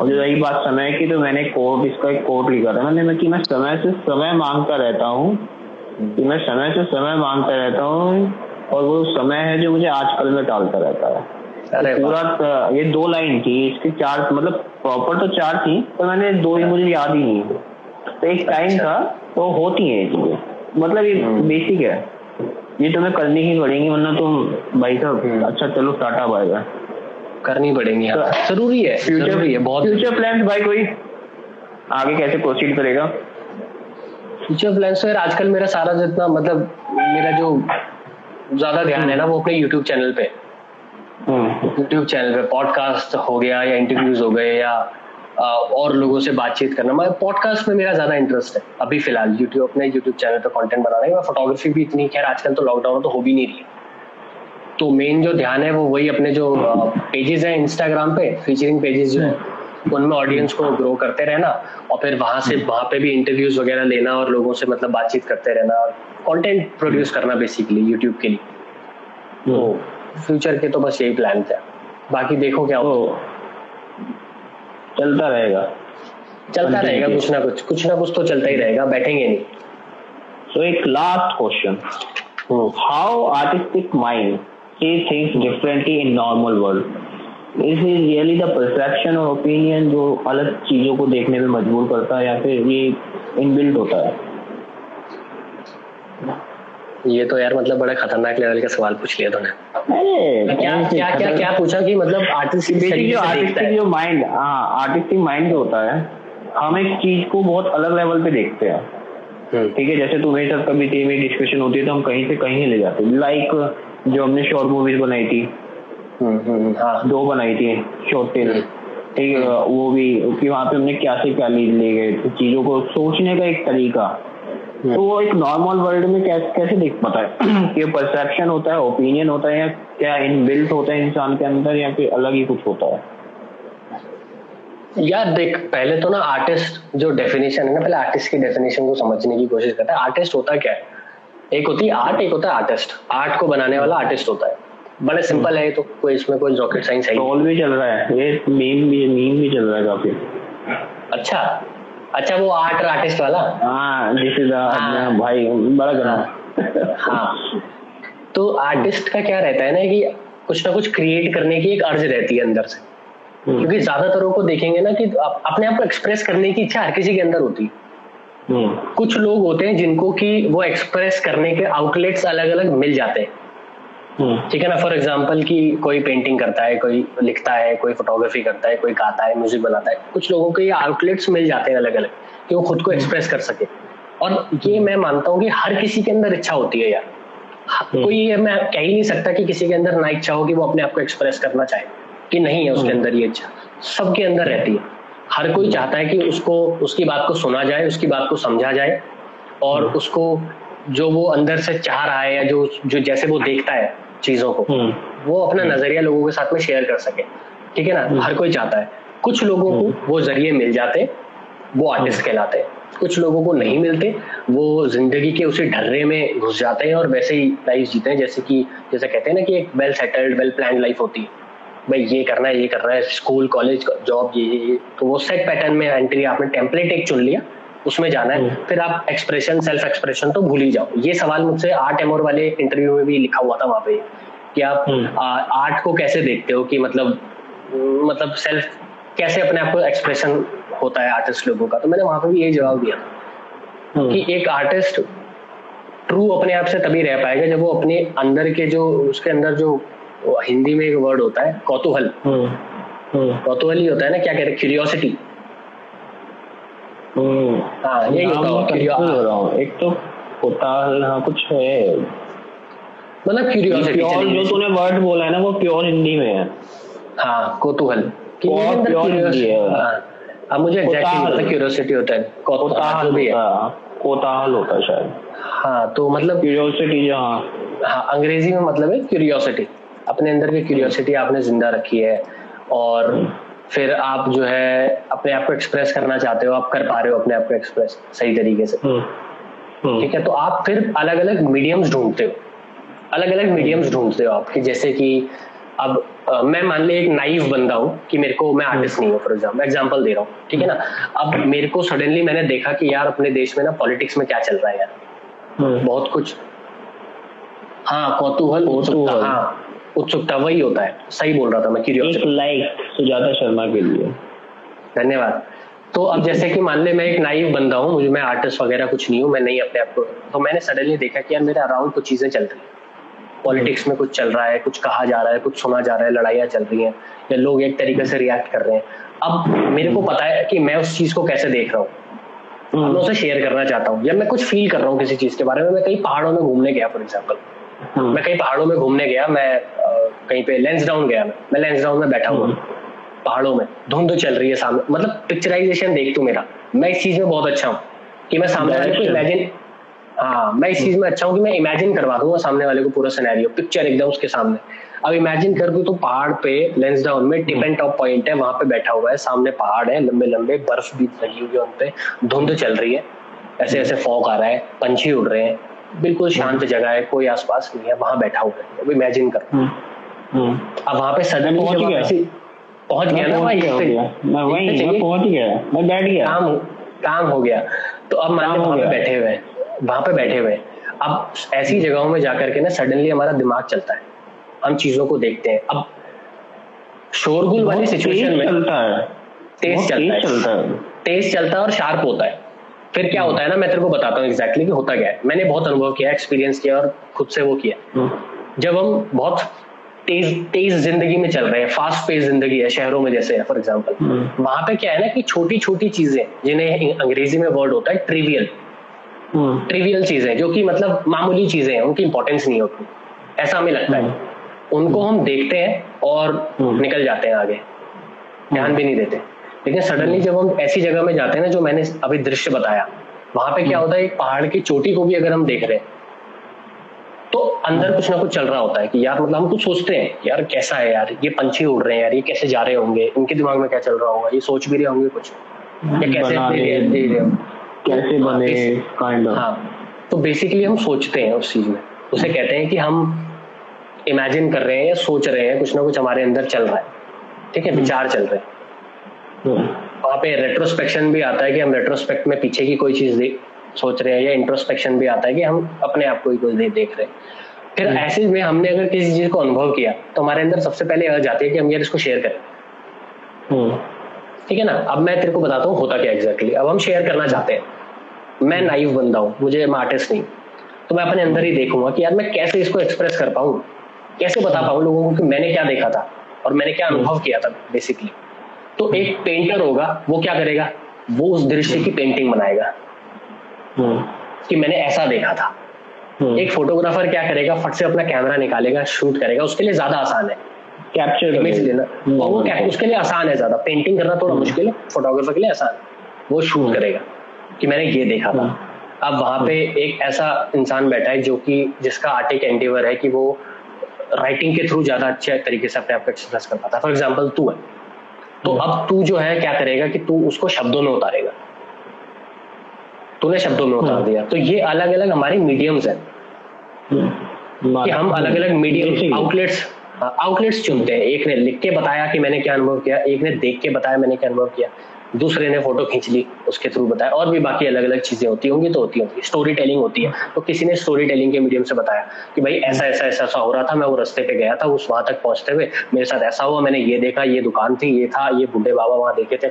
और जो रही बात समय की तो मैंने कोर्ट इसका एक कोर्ट लिखा था। मैंने मैं कि मैं समय से समय माँगता रहता हूँ कि मैं समय से समय माँगता रहता हूँ और वो समय है जो मुझे आजकल में टालता रहता है। अरे पूरा ये दो लाइन थी इसके चार मतलब प्रॉपर तो चार थी पर मैंने दो ही मुझे याद ही नहीं तो एक टाइम अच्छा। था तो होती है ये चीज़ें। मतलब ये बेसिक है। ये तुम्हें करनी ही पड़ेगी वरना तुम भाई साहब अच्छा चलो टाटा बाय बाय करनी पड़ेंगी हाँ ज़रूरी है फ्यूचर है बहुत फ्यूचर प्लान भाई कोई? आगे कैसे प्रोसीड करेगा? फ्यूचर प्लान यार आजकल मेरा सारा जितना मतलब मेरा जो ज़्यादा ध्यान है ना वो अपने यूट्यूब चैनल पे। हम्म। यूट्यूब चैनल पे पॉडकास्ट हो गया या इंटरव्यूज़ हो गए या और लोगों से बातचीत करना। मैं पॉडकास्ट में मेरा ज़्यादा इंटरेस्ट है। अभी फ़िलहाल यूट्यूब अपने यूट्यूब चैनल पे कंटेंट बनाने में फोटोग्राफी भी इतनी खैर आजकल तो लॉकडाउन तो हो भी नहीं रही है। तो मेन जो ध्यान है वो वही अपने जो पेजेस हैं इंस्टाग्राम पे फीचरिंग पेजेस जो है उनमें ऑडियंस को ग्रो करते रहना और फिर वहाँ से वहाँ पे भी इंटरव्यूज़ वगैरह लेना और लोगों से मतलब बातचीत करते रहना कंटेंट प्रोड्यूस करना बेसिकली यूट्यूब के लिए। तो फ्यूचर के तो बस यही प्लान था। बाकी देखो क्या हो। तो चलता रहेगा। चलता रहेगा कुछ ना कुछ कुछ ना कुछ तो चलता ही रहेगा बैठेंगे नहीं। सो एक last question hmm. how artistic mind see things differently in normal world. Is it really the perception or opinion जो अलग चीज़ों को देखने में मजबूर करता है या फिर ये इनबिल्ट होता है। ये तो यार मतलब बड़ा खतरनाक लेवल का सवाल पूछ लिया तूने। अरे क्या क्या क्या क्या पूछा कि मतलब आर्टिस्ट बेसिक जो आर्टिस्टिक जो माइंड हाँ आर्टिस्टिक माइंड जो होता है हम एक चीज़ को बहुत अलग लेवल पे देखते हैं। हम्म, ठीक है जैसे तुम्हें साथ कभी टीम में डिस्कशन होती है तो हम कहीं से कहीं ले जाते। हैं लाइक जो हमने शॉर्ट मूवीज़ बनाई थी। हम्म, हाँ दो बनाई थी शॉर्ट फ़िल्म ठीक है वो भी कि वहाँ पे हमने क्या से क्या ले गए चीज़ों को सोचने का एक तरीका। तो वो एक नॉर्मल वर्ल्ड में कैसे कैसे दिख पाता है? *clears throat* कि परसेप्शन होता है ओपिनियन होता है या क्या इन इनबिल्ट होता है इंसान के अंदर या फिर अलग ही कुछ होता है? यार देख पहले तो ना आर्टिस्ट जो डेफिनेशन है ना पहले आर्टिस्ट की डेफिनेशन को समझने की कोशिश करता है। आर्टिस्ट होता क्या है? एक होती है आर्ट एक होता है आर्टिस्ट आर्ट को बनाने वाला आर्टिस्ट होता है। बड़े सिंपल है तो कोई इसमें कोई रॉकेट साइंस है ही। ट्रोल भी चल रहा है। ये मीम भी मीम भी चल रहा है काफ़ी। अच्छा। अच्छा वो आर्ट और आर्टिस्ट वाला? हाँ दिस इज़ हाँ। भाई बड़ा गना हाँ। तो आर्टिस्ट का क्या रहता है ना कि कुछ ना कुछ क्रिएट करने की एक अर्ज़ रहती है अंदर से। क्योंकि ज्यादातरों को देखेंगे ना कि अपने आप को एक्सप्रेस करने की इच्छा हर किसी के अंदर होती है। हम्म, कुछ लोग होते हैं जिनको कि वो एक्सप्रेस करने के आउटलेट्स अलग अलग मिल जाते हैं। हम्म, ठीक है ना? फॉर एग्ज़ाम्पल कि कोई पेंटिंग करता है कोई लिखता है कोई फोटोग्राफी करता है कोई गाता है म्यूज़िक बनाता है। कुछ लोगों के ये आउटलेट्स मिल जाते हैं अलग अलग कि वो खुद को एक्सप्रेस कर सके। और ये मैं मानता हूँ कि हर किसी के अंदर इच्छा होती है यार। कोई ये मैं कह ही नहीं सकता कि किसी के अंदर ना इच्छा हो कि वो अपने आप को एक्सप्रेस करना चाहे कि नहीं है उसके अंदर ये इच्छा। सबके अंदर रहती है। हर कोई चाहता है कि उसको उसकी बात को सुना जाए उसकी बात को समझा जाए और उसको जो वो अंदर से चाह रहा है या जो जो जैसे वो देखता है चीज़ों को हम्म, वो अपना नज़रिया लोगों के साथ में शेयर कर सके। ठीक है ना? हर कोई चाहता है। कुछ लोगों को वो ज़रिए मिल जाते वो आर्टिस्ट कहलाते। हैं कुछ लोगों को नहीं मिलते वो ज़िंदगी के उसी ढर्रे में घुस जाते हैं और वैसे ही लाइफ जीते हैं। जैसे कि जैसे कहते हैं ना कि एक well settled well plan life होती है। भाई ये करना है ये करना है स्कूल कॉलेज जॉब ये ये। तो वो सेट पैटर्न में एंट्री आपने टेम्पलेट एक चुन लिया उसमें जाना है। फिर आप एक्सप्रेशन सेल्फ एक्सप्रेशन तो भूल ही जाओ। ये सवाल मुझसे आर्ट एमोर वाले इंटरव्यू में भी लिखा हुआ था वहाँ पे कि आप हम्म। आर्ट को कैसे देखते हो कि मतलब मतलब सेल्फ कैसे अपने आप को एक्सप्रेशन होता है आर्टिस्ट लोगों का? तो मैंने वहाँ पे भी यही जवाब दिया था हम्म, कि एक आर्टिस्ट ट्रू अपने आप से तभी रह पाएगा जब वो अपने अंदर के जो उसके अंदर जो हिंदी में एक वर्ड होता है कौतूहल। हम्म, हम्म, कौतूहल ही होता है ना क्या कहते हैं? Curiosity hmm. हाँ यही होता है हो हूँ? एक तो कोताल हाँ कुछ है। मतलब क्यूरियोसिटी जो तूने वर्ड बोला है ना वो प्योर हिंदी में है। हाँ कौतूहल। है। हाँ। अब मुझे एग्जैक्टली कोताहल। क्यूरियोसिटी होता है। कौतूहल कोताहल भी है। कोताहल होता है शायद। हाँ तो मतलब क्यूरियोसिटी हाँ। हाँ अंग्रेज़ी में मतलब है क्यूरियोसिटी अपने अंदर की क्यूरियोसिटी आपने ज़िंदा रखी है और फिर आप जो है अपने आप को एक्सप्रेस करना चाहते हो आप कर पा रहे हो अपने आप को एक्सप्रेस सही तरीके से। हम्म, हम्म। ठीक है तो आप फिर अलग अलग मीडियम्स ढूंढते हो। अलग अलग मीडियम्स ढूंढते हो आप कि जैसे कि अब आ, मैं मान ली एक नाइव बंदा हूँ कि मेरे को मैं आर्टिस्ट नहीं हूँ फॉर एग्ज़ाम्पल एग्ज़ाम्पल दे रहा हूँ। ठीक है ना? अब मेरे को सडनली मैंने देखा कि यार अपने देश में ना पॉलिटिक्स में क्या चल रहा है यार। हम्म। बहुत कुछ। हाँ कौतूहल उत्सुकता कौतूहल। हाँ। उत्सुकता वही होता है। सही बोल रहा था मैं एक क्यूरियोसिटी लाइक सुजाता शर्मा के लिए। धन्यवाद। तो अब जैसे कि मान ले मैं एक नाइव बंदा हूँ मुझे मैं आर्टिस्ट वगैरह कुछ नहीं हूँ मैं नहीं अपने आप को तो मैंने सडनली देखा कि यार मेरे अराउंड कुछ चीज़ें चल रही हैं। पॉलिटिक्स में कुछ चल रहा है कुछ कहा जा रहा है कुछ सुना जा रहा है लड़ाइयाँ चल रही हैं या लोग एक तरीके से रिएक्ट कर रहे हैं। अब मेरे को पता है कि मैं उस चीज़ को कैसे देख रहा हूँ। मैं उसे शेयर करना चाहता हूँ या मैं कुछ फील कर रहा हूँ किसी चीज़ के बारे में। मैं कहीं पहाड़ों में घूमने गया फॉर एग्ज़ाम्पल हम्म। मैं कहीं पहाड़ों में घूमने गया मैं कहीं पे लेंस डाउन गया मैं। मैं लेंस डाउन में बैठा हुआ। पहाड़ों में। धुंध चल रही है सामने। मतलब पिक्चराइजेशन देख तू मेरा। मैं इस चीज़ में बहुत अच्छा हूँ कि मैं सामने वाले को इमेजिन हाँ मैं इस चीज़ में अच्छा हूँ कि मैं इमेजिन करवा दूँगा सामने वाले को पूरा सिनेरियो पिक्चर एकदम उसके सामने। अब इमेजिन कर तो पहाड़ पे लेंस डाउन में टिप एंड टॉप पॉइंट है वहाँ पे बैठा हुआ है। सामने पहाड़ है लंबे लंबे बर्फ़ भी लगी हुई है उन पे। धुंध चल रही है। ऐसे ऐसे फॉग आ रहा है। पंछी उड़ रहे हैं। बिल्कुल शांत जगह है कोई आसपास नहीं है वहाँ बैठा हुआ है। अब इमेजिन कर। हम्म, हम्म। अब वहाँ पे सडनली पहुँच गया। पहुँच गया ना भाई तो मैं वही देखते मैं पहुँच गया मैं बैठ गया। काम काम हो गया। तो अब मान लो पे बैठे हुए हैं वहाँ पे बैठे हुए हैं। अब ऐसी जगहों में जाकर के ना सडनली हमारा दिमाग चलता है। हम चीज़ों को देखते हैं। अब शोरगुल वाली सिचुएशन में चलता है। तेज चलता है। तेज चलता है और शार्प होता है। फिर क्या होता है ना मैं तेरे को बताता हूँ एग्जैक्टली कि होता क्या है। मैंने बहुत अनुभव किया एक्सपीरियंस किया और खुद से वो किया। हम्म, जब हम बहुत तेज तेज ज़िंदगी में चल रहे हैं फास्ट पेस ज़िंदगी है शहरों में जैसे है फॉर एग्ज़ाम्पल हम्म। वहाँ पे क्या है ना कि छोटी छोटी चीज़ें जिन्हें अंग्रेज़ी में वर्ड होता है ट्रिवियल हम्म, ट्रिवियल चीज़ें जो कि मतलब मामूली चीज़ें हैं उनकी इंपॉर्टेंस नहीं होती. ऐसा हमें लगता है. उनको हम देखते हैं और हम्म। निकल जाते हैं आगे. ध्यान भी नहीं देते. लेकिन सडनली जब हम ऐसी जगह में जाते हैं ना जो मैंने अभी दृश्य बताया वहाँ पे क्या होता है एक पहाड़ की चोटी को भी अगर हम देख रहे हैं तो अंदर कुछ ना कुछ चल रहा होता है कि यार मतलब हम कुछ सोचते हैं यार कैसा है यार ये पंछी उड़ रहे हैं यार ये कैसे जा रहे होंगे इनके दिमाग में क्या चल रहा होगा ये सोच भी रहे होंगे कुछ। या कैसे दे रहे- कैसे बने काइंड ऑफ़ हाँ तो बेसिकली हम सोचते हैं उस चीज़ में। उसे कहते हैं कि हम इमेजिन कर रहे हैं या सोच रहे हैं कुछ ना कुछ हमारे अंदर चल रहा है। ठीक है विचार चल रहे हैं। वहाँ पे रेट्रोस्पेक्शन भी आता है कि हम रेट्रोस्पेक्ट में पीछे की कोई चीज़ सोच रहे हैं या इंट्रोस्पेक्शन भी आता है कि हम अपने आप को ही दे, देख रहे हैं। फिर ऐसे में हमने अगर किसी चीज़ को अनुभव किया तो हमारे अंदर सबसे पहले अर्ज़ आती है कि हम यार इसको शेयर करें। ठीक है ना? अब मैं तेरे को बताता हूँ होता क्या एग्जैक्टली अब हम शेयर करना चाहते हैं। मैं नाइव बंदा हूँ मुझे मैं आर्टिस्ट नहीं। तो मैं अपने अंदर ही देखूँगा कि यार मैं कैसे इसको एक्सप्रेस कर पाऊँ? कैसे बता पाऊँ लोगों को कि मैंने क्या देखा था और मैंने क्या अनुभव किया था बेसिकली तो एक पेंटर होगा वो क्या करेगा? वो उस दृश्य की पेंटिंग बनाएगा। कि मैंने ऐसा देखा था। एक फोटोग्राफर क्या करेगा? फट से अपना कैमरा निकालेगा शूट करेगा। उसके लिए ज़्यादा आसान है। कैप्चर इमेज लेना। और वो उसके लिए आसान है ज़्यादा। पेंटिंग करना थोड़ा मुश्किल है। फोटोग्राफर के लिए आसान है। वो शूट करेगा कि मैंने ये देखा था। अब वहाँ पे एक ऐसा इंसान बैठा है जो कि जिसका आर्टिक एंटीवर है कि वो राइटिंग के थ्रू ज़्यादा अच्छे तरीके से अपने आप को एक्सप्रेस कर पाता है। फॉर एग्ज़ाम्पल तू है। तो अब तू जो है क्या करेगा कि तू उसको शब्दों में उतारेगा। तूने शब्दों में उतार दिया। तो ये अलग अलग हमारी मीडियम्स है। कि हम अलग अलग मीडियम आउटलेट्स आउटलेट्स चुनते हैं। एक ने लिख के बताया कि मैंने क्या अनुभव किया एक ने देख के बताया मैंने क्या अनुभव किया दूसरे ने फ़ोटो खींच ली उसके थ्रू बताया और भी बाकी अलग अलग चीज़ें होती होंगी तो होती होंगी। स्टोरी टेलिंग होती है। तो किसी ने स्टोरी टेलिंग के मीडियम से बताया कि भाई ऐसा ऐसा ऐसा ऐसा हो रहा था मैं वो रस्ते पे गया था उस वहाँ तक पहुँचते हुए मेरे साथ ऐसा हुआ मैंने ये देखा ये दुकान थी ये था ये बुढ़े बाबा वहाँ देखे थे।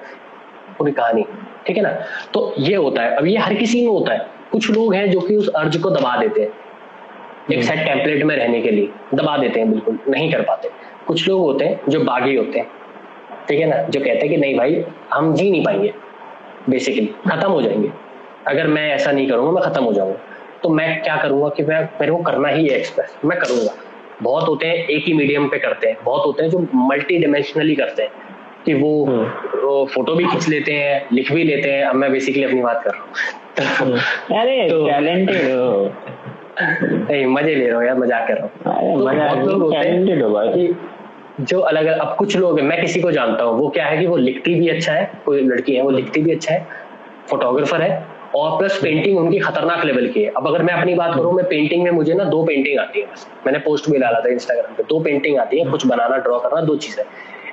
पूरी कहानी ठीक है ना? तो ये होता है। अब ये हर किसी में होता है। कुछ लोग हैं जो कि उस अर्ज़ को दबा देते हैं। एक सेट टेम्पलेट में रहने के लिए दबा देते हैं बिल्कुल नहीं कर पाते। कुछ लोग होते हैं जो बागी होते हैं ठीक है ना? जो कहते हैं कि नहीं भाई हम जी नहीं पाएँगे। बेसिकली खत्म हो जाएँगे। अगर मैं ऐसा नहीं करूँगा मैं खत्म हो जाऊँगा। तो मैं क्या करूँगा कि मैं मेरे को करना ही है एक्सप्रेस मैं करूँगा। बहुत होते हैं एक ही मीडियम पे करते हैं। बहुत होते हैं जो मल्टी डिमेंशनली करते हैं। कि वो, वो फ़ोटो भी खींच लेते हैं लिख भी लेते हैं। अब मैं बेसिकली अपनी बात कर रहा हूँ। अरे तो- टैलेंटेड हो। नहीं मज़े ले रहा हूँ यार मज़ाक कर रहा हूँ। तो बहुत लोग होते हैं टैलेंटेड हो भाई। जो अलग अलग अब कुछ लोग हैं मैं किसी को जानता हूँ वो क्या है कि वो लिखती भी अच्छा है कोई लड़की है वो लिखती भी अच्छा है फोटोग्राफर है और प्लस पेंटिंग उनकी खतरनाक लेवल की है। अब अगर मैं अपनी बात करूँ मैं पेंटिंग में मुझे ना दो पेंटिंग आती है बस। मैंने पोस्ट भी डाला था इंस्टाग्राम पे दो पेंटिंग आती है कुछ बनाना ड्रॉ करना दो चीज़ें।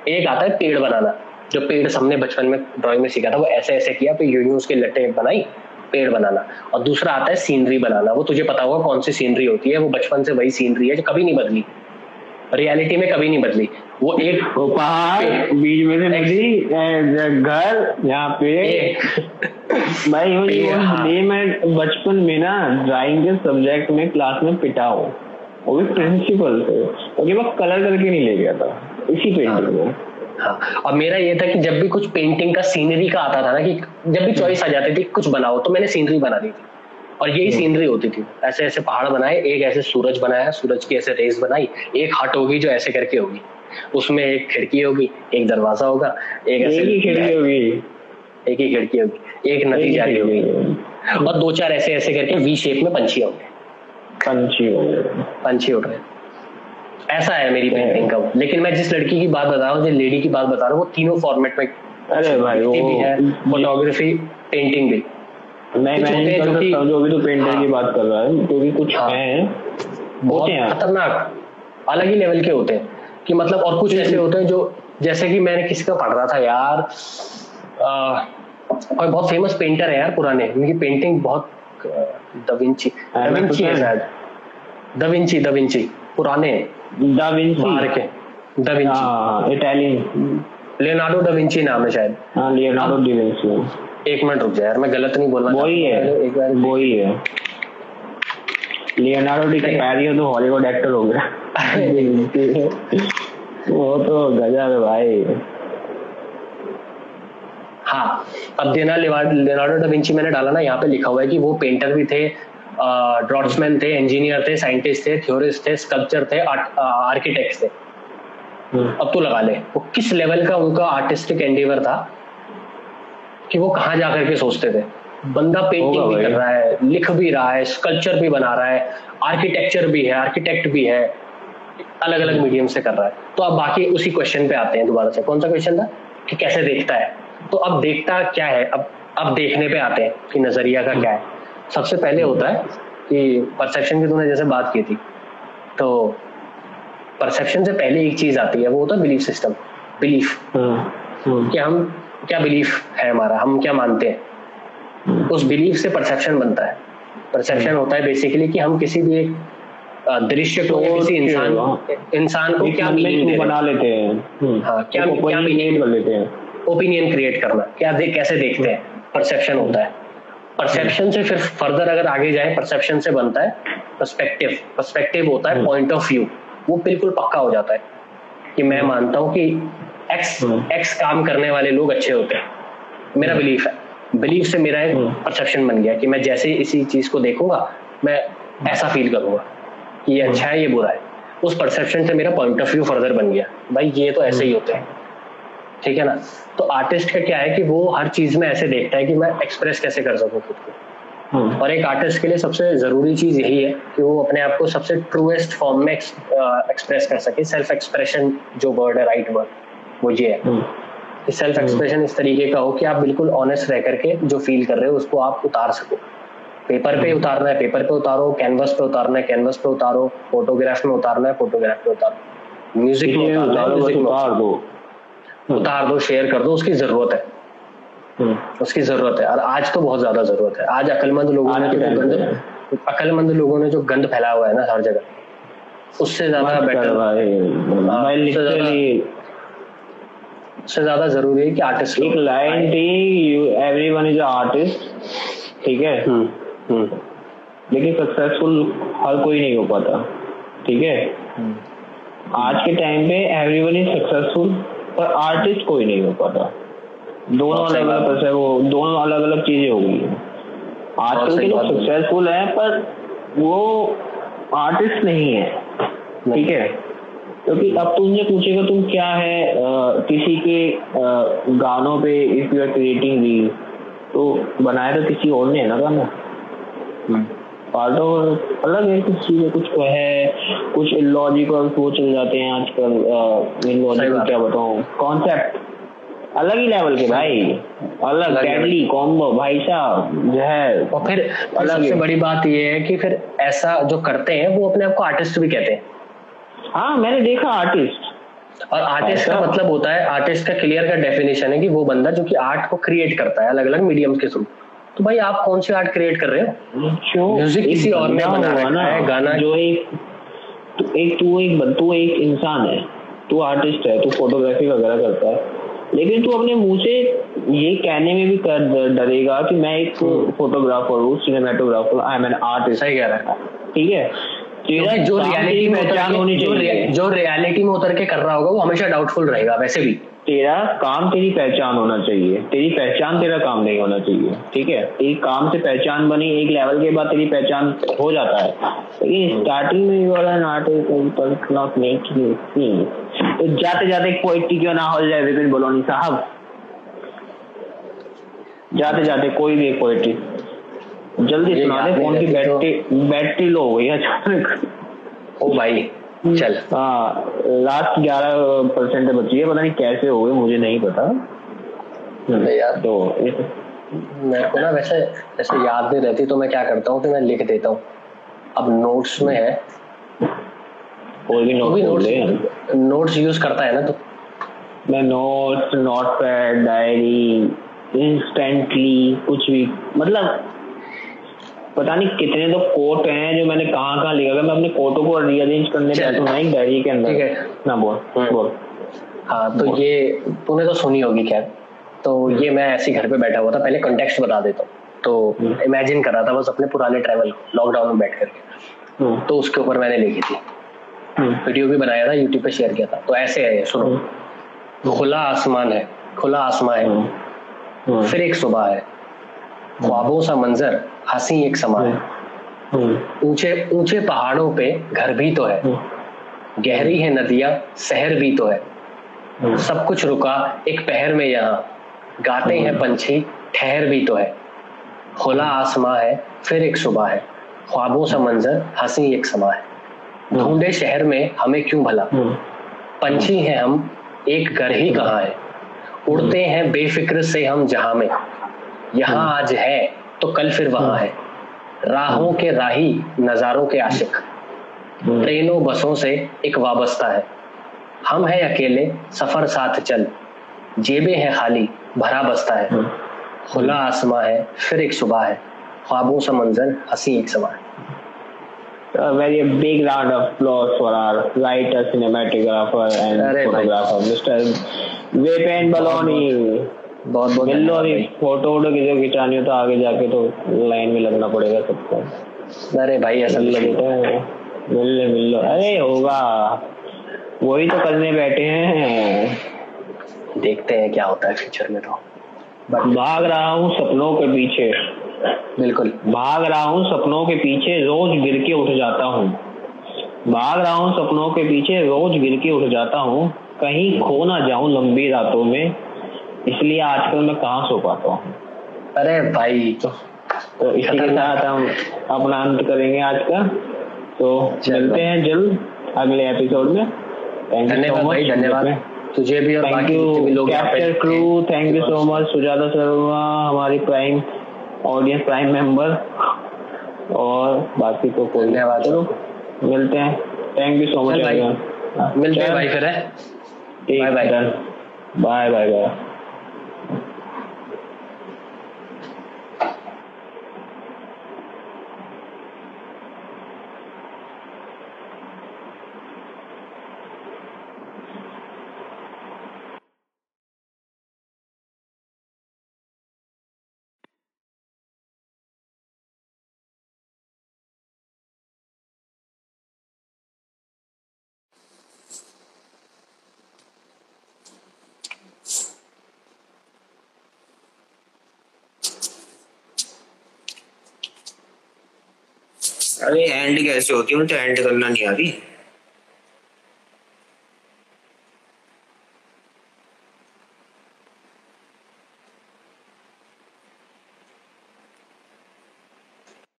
एक आता है पेड़ बनाना। जो पेड़ हमने बचपन में ड्राइंग में सीखा था वो ऐसे ऐसे किया फिर यूँ उसके लटे बनाई पेड़ बनाना। और दूसरा आता है सीनरी बनाना। वो तुझे पता होगा कौन सी सीनरी होती है। वो बचपन से वही सीनरी है जो कभी नहीं बदली। रियलिटी में कभी नहीं बदली। वो एक पहाड़ बीच में से नदी घर यहाँ पे। भाई ये हाँ। मैं बचपन में ना ड्राइंग के सब्जेक्ट में क्लास में पिटा हूँ। वो भी प्रिंसिपल से मैं कलर करके नहीं ले गया था। इसी पेंटिंग में हाँ। और मेरा ये था कि जब भी कुछ पेंटिंग का सीनरी का आता था ना कि जब भी चॉइस आ जाती थी कुछ बनाओ तो मैंने सीनरी बना दी थी। और यही सीनरी हम्म। होती थी। ऐसे ऐसे पहाड़ बनाए एक ऐसे सूरज बनाया सूरज की ऐसे रेस बनाई एक हट होगी जो ऐसे करके होगी। उसमें एक खिड़की होगी एक दरवाज़ा होगा एक ऐसे ही खिड़की होगी। एक ही खिड़की होगी एक नदी जा रही होगी। और दो चार ऐसे ऐसे करके वी शेप में पंछी होंगे पंछी होंगे पंछी उड़ रहे। ऐसा है मेरी पेंटिंग का लेकिन मैं जिस लड़की की बात बता रहा हूँ जिस लेडी की बात बता रहा हूँ वो तीनों फॉर्मेट में अरे भाई वो है फोटोग्राफी पेंटिंग भी। मैं इमेजिन कर सकता हूँ जो भी तू पेंटर हाँ, की बात कर रहा है जो भी कुछ हाँ, हैं बहुत खतरनाक अलग ही लेवल के होते हैं। कि मतलब और कुछ ऐसे होते हैं जो जैसे कि मैंने किसी का पढ़ रहा था यार कोई बहुत फ़ेमस पेंटर है यार पुराने उनकी पेंटिंग बहुत दविंची दविंची है शायद। दविंची दविंची पुराने। इटालियन लियोनार्डो डाविंची नाम है शायद। हाँ लियोनार्डो डाविंची एक मिनट रुक जा यार मैं गलत नहीं बोल रहा वही है एक बार वही है। लियोनार्डो डिकैप्रियो तो हॉलीवुड एक्टर हो गया। वो तो गजब है भाई। हाँ अब देना लियोनार्डो डाविंची मैंने डाला ना यहाँ पे लिखा हुआ है कि वो पेंटर भी थे ड्रॉट्समैन थे इंजीनियर थे साइंटिस्ट थे थ्योरिस्ट थे स्कल्पचर थे आर्किटेक्ट थे। हम्म। अब तो लगा ले वो किस लेवल का उनका आर्टिस्टिक एंडीवर था कि वो कहाँ जाकर के सोचते थे? बंदा पेंटिंग भी कर रहा है लिख भी रहा है स्कल्पचर भी बना रहा है आर्किटेक्चर भी है आर्किटेक्ट भी है अलग अलग मीडियम से कर रहा है। तो अब बाकी उसी क्वेश्चन पे आते हैं दोबारा से। कौन सा क्वेश्चन था? कि कैसे देखता है? तो अब देखता क्या है? अब अब देखने पे आते हैं कि नज़रिया का क्या है। सबसे पहले होता है कि परसेप्शन की तूने जैसे बात की थी तो परसेप्शन से पहले एक चीज़ आती है वो होता है बिलीफ सिस्टम बिलीफ कि हम क्या बिलीफ है हमारा हम क्या मानते हैं? हम्म। उस बिलीफ से परसेप्शन बनता है। Perception hmm. होता है बेसिकली कि हम किसी भी एक दृश्य को तो किसी इंसान इंसान को क्या मीनिंग बना लेते हैं। हम्म। हाँ क्या क्या मीनिंग कर लेते हैं। ओपिनियन क्रिएट करना क्या कैसे देखते हैं? परसेप्शन होता है। परसेप्शन से फिर फर्दर अगर आगे जाए परसेप्शन से बनता है पर्सपेक्टिव पर्सपेक्टिव होता है पॉइंट ऑफ़ व्यू वो बिल्कुल पक्का हो जाता है कि मैं मानता हूँ कि एक्स एक्स काम करने वाले लोग अच्छे होते हैं। मेरा बिलीफ है। बिलीफ से मेरा एक परसेप्शन हम्म। बन गया कि मैं जैसे इसी चीज़ को देखूँगा मैं ऐसा फील करूँगा कि ये अच्छा है ये बुरा है। उस परसेप्शन से मेरा पॉइंट ऑफ़ व्यू फर्दर बन गया। भाई ये तो ऐसे ही होते हैं। ठीक है ना? तो आर्टिस्ट का क्या है कि वो हर चीज़ में ऐसे देखता है कि मैं एक्सप्रेस कैसे कर सकूँ खुद को। हम्म। और एक आर्टिस्ट के लिए सबसे ज़रूरी चीज़ यही है कि वो अपने आप को सबसे ट्रूएस्ट फॉर्म में एक्सप्रेस कर सके। सेल्फ एक्सप्रेशन जो वर्ड है राइट वर्ड वो ये है। हम्म। कि सेल्फ एक्सप्रेशन इस तरीके का हो कि आप बिल्कुल ऑनेस्ट रह करके जो फील कर रहे हो उसको आप उतार सको। पेपर पे उतारना है पेपर पे उतारो कैनवस पे उतारना है कैनवस पे उतारो फोटोग्राफ में उतारना है फोटोग्राफ पे उतारो। म्यूज़िक में उतार उतार दो शेयर कर दो उसकी ज़रूरत है। हम्म। उसकी ज़रूरत है। और आज तो बहुत ज़्यादा ज़रूरत है। आज अकलमंद लोगों ने जो गंद अकलमंद लोगों ने जो गंद फैला हुआ है ना हर जगह उससे ज़्यादा बेटर हाँ, उससे ज़्यादा ज़रूरी है कि आर्टिस्ट एक लाइन थी एवरीवन इज़ आर्टिस्ट ठीक है? हम्म, हम्म। लेकिन सक्सेसफुल हर कोई नहीं हो पाता ठीक है? आज के टाइम पे एवरीवन इज़ सक्सेसफुल पर आर्टिस्ट कोई नहीं हो पाता। दोनों अलग अलग वो दोनों अलग अलग चीज़ें हो गई। आजकल के लोग सक्सेसफुल है। पर वो आर्टिस्ट नहीं है। ठीक है? क्योंकि अब तुमने पूछेगा तुम क्या है आ, किसी के आ, गानों पे if you are creating reel तो बनाया तो किसी और ने है ना गाना? हम्म। पार्ट ऑफ़ अलग है कुछ चीज़ें कुछ है कुछ इलॉजिकल वो चल जाते हैं आजकल इलॉजिकल क्या बताऊँ? कॉन्सेप्ट अलग ही लेवल के भाई। अलग डेडली कॉम्बो भाई साहब जो है और फिर अलग सबसे बड़ी बात ये है कि फिर ऐसा जो करते हैं वो अपने आप को आर्टिस्ट भी कहते हैं। हाँ मैंने देखा आर्टिस्ट और आर्टिस्ट का मतलब होता है आर्टिस्ट का क्लियर का डेफिनेशन है कि वो बंदा जो कि आर्ट को क्रिएट करता है अलग अलग मीडियम के थ्रू तो भाई आप कौन सी आर्ट क्रिएट कर रहे हो? म्यूज़िक किसी और ने बना रखा है गाना जो एक तू एक तू एक तू एक इंसान है। तू आर्टिस्ट है तू फोटोग्राफी वगैरह करता है। लेकिन तू अपने मुँह से ये कहने में भी कर डरेगा कि मैं एक फोटोग्राफर हूँ cinematographer I am an artist सही कह रहा है। ठीक है? तेरा जो रियलिटी में होनी चाहिए जो रियलिटी में उतर के कर रहा होगा वो हमेशा डाउटफुल रहेगा वैसे भी। तेरा काम तेरी पहचान होना चाहिए। तेरी पहचान तेरा काम नहीं होना चाहिए। ठीक है? एक काम से पहचान बनी एक लेवल के बाद तेरी पहचान हो जाता है। लेकिन स्टार्टिंग में you are an artist not making तो जाते जाते एक पोइट्री क्यों ना हो जाए विपिन बोलोनी साहब? जाते जाते कोई भी एक पोइट्री जल्दी सुना दे फ़ोन की बैटरी बैटरी लो हो गई अचानक। ओ भाई। चल। हाँ लास्ट ग्यारह परसेंट बची है पता नहीं कैसे हो गए मुझे नहीं पता। यार। तो मेरे को ना वैसे जैसे याद नहीं रहती तो मैं क्या करता हूँ कि मैं लिख देता हूँ। अब नोट्स में है। कोई भी नोट नोट्स नोट्स यूज़ करता है ना तो? मैं notes note pad diary instantly कुछ भी मतलब पता नहीं कितने तो कोट हैं जो मैंने कहाँ कहाँ लिखा था मैं अपने कोटों को रीअरेंज करने डायरी के अंदर। ठीक है। ना बोल हम्म। बोल। हाँ तो ये तूने तो सुनी होगी खैर। तो ये मैं ऐसे घर पे बैठा हुआ था। पहले कंटेक्स्ट बता देता हूँ। तो इमेजिन हम्म। कर रहा था बस अपने पुराने ट्रैवल लॉकडाउन में बैठ करके। हम्म। तो उसके ऊपर मैंने लिखी थी। वीडियो भी बनाया था यूट्यूब पे शेयर किया था। तो ऐसे है सुनो। खुला आसमान है। खुला आसमान है। फिर एक सुबह है। ख्वाबों सा मंजर हँसी एक समा है हम्म। ऊँचे ऊँचे पहाड़ों पे घर भी तो है। हम्म। गहरी है नदियाँ शहर भी तो है। हम्म। सब कुछ रुका एक पहर में यहाँ। गाते हैं पंछी ठहर भी तो है। खुला आसमां है फिर एक सुबह है। ख्वाबों सा मंजर हँसी एक समा है। ढूंढे शहर में हमें क्यों भला? पंछी हैं हम एक घर ही कहाँ है? उड़ते हैं बेफिक्र से हम जहाँ में। यहाँ आज है तो कल फिर वहाँ है। राहों के राही नजारों के आशिक। ट्रेनों बसों से एक वाबस्ता है। हम है अकेले सफ़र साथ चल। जेबें हैं खाली भरा बसता है। खुला आसमां है फिर एक सुबह है। ख्वाबों सा मंजर हँसी एक समा है। A very big round of applause for our writer, cinematographer, and photographer, Mr. Vipen Baloni. बहुत बहुत मिल लो अभी फ़ोटो वोटो की जो खिंचानी हो तो आगे जाके तो लाइन में लगना पड़ेगा सबको। अरे भाई ऐसा लगता है मिल ले मिल लो। अरे होगा। वही तो करने बैठे हैं। देखते हैं क्या होता है फ्यूचर में तो। भाग रहा हूँ सपनों के पीछे। बिल्कुल। भाग रहा हूँ सपनों के पीछे रोज गिर के उठ जाता हूँ। भाग रहा हूँ सपनों के पीछे रोज गिर के उठ जाता हूँ। कहीं खो ना जाऊँ लंबी रातों में। इसलिए आजकल मैं कहाँ सो पाता हूँ? अरे भाई तो, तो इसी के साथ हम अपना अंत करेंगे आज का तो मिलते हैं जल्द अगले एपिसोड में। धन्यवाद भाई धन्यवाद। तुझे भी और thank you capture crew thank you so much Sujata Sharma हमारी प्राइम ऑडियंस प्राइम मेंबर और बाकी तो कोई धन्यवाद। चलो मिलते हैं। थैंक यू सो मच मिलते हैं भाई फिर bye bye bye bye bye अरे एंड कैसे होती है? मुझे एंड करना नहीं आ रही।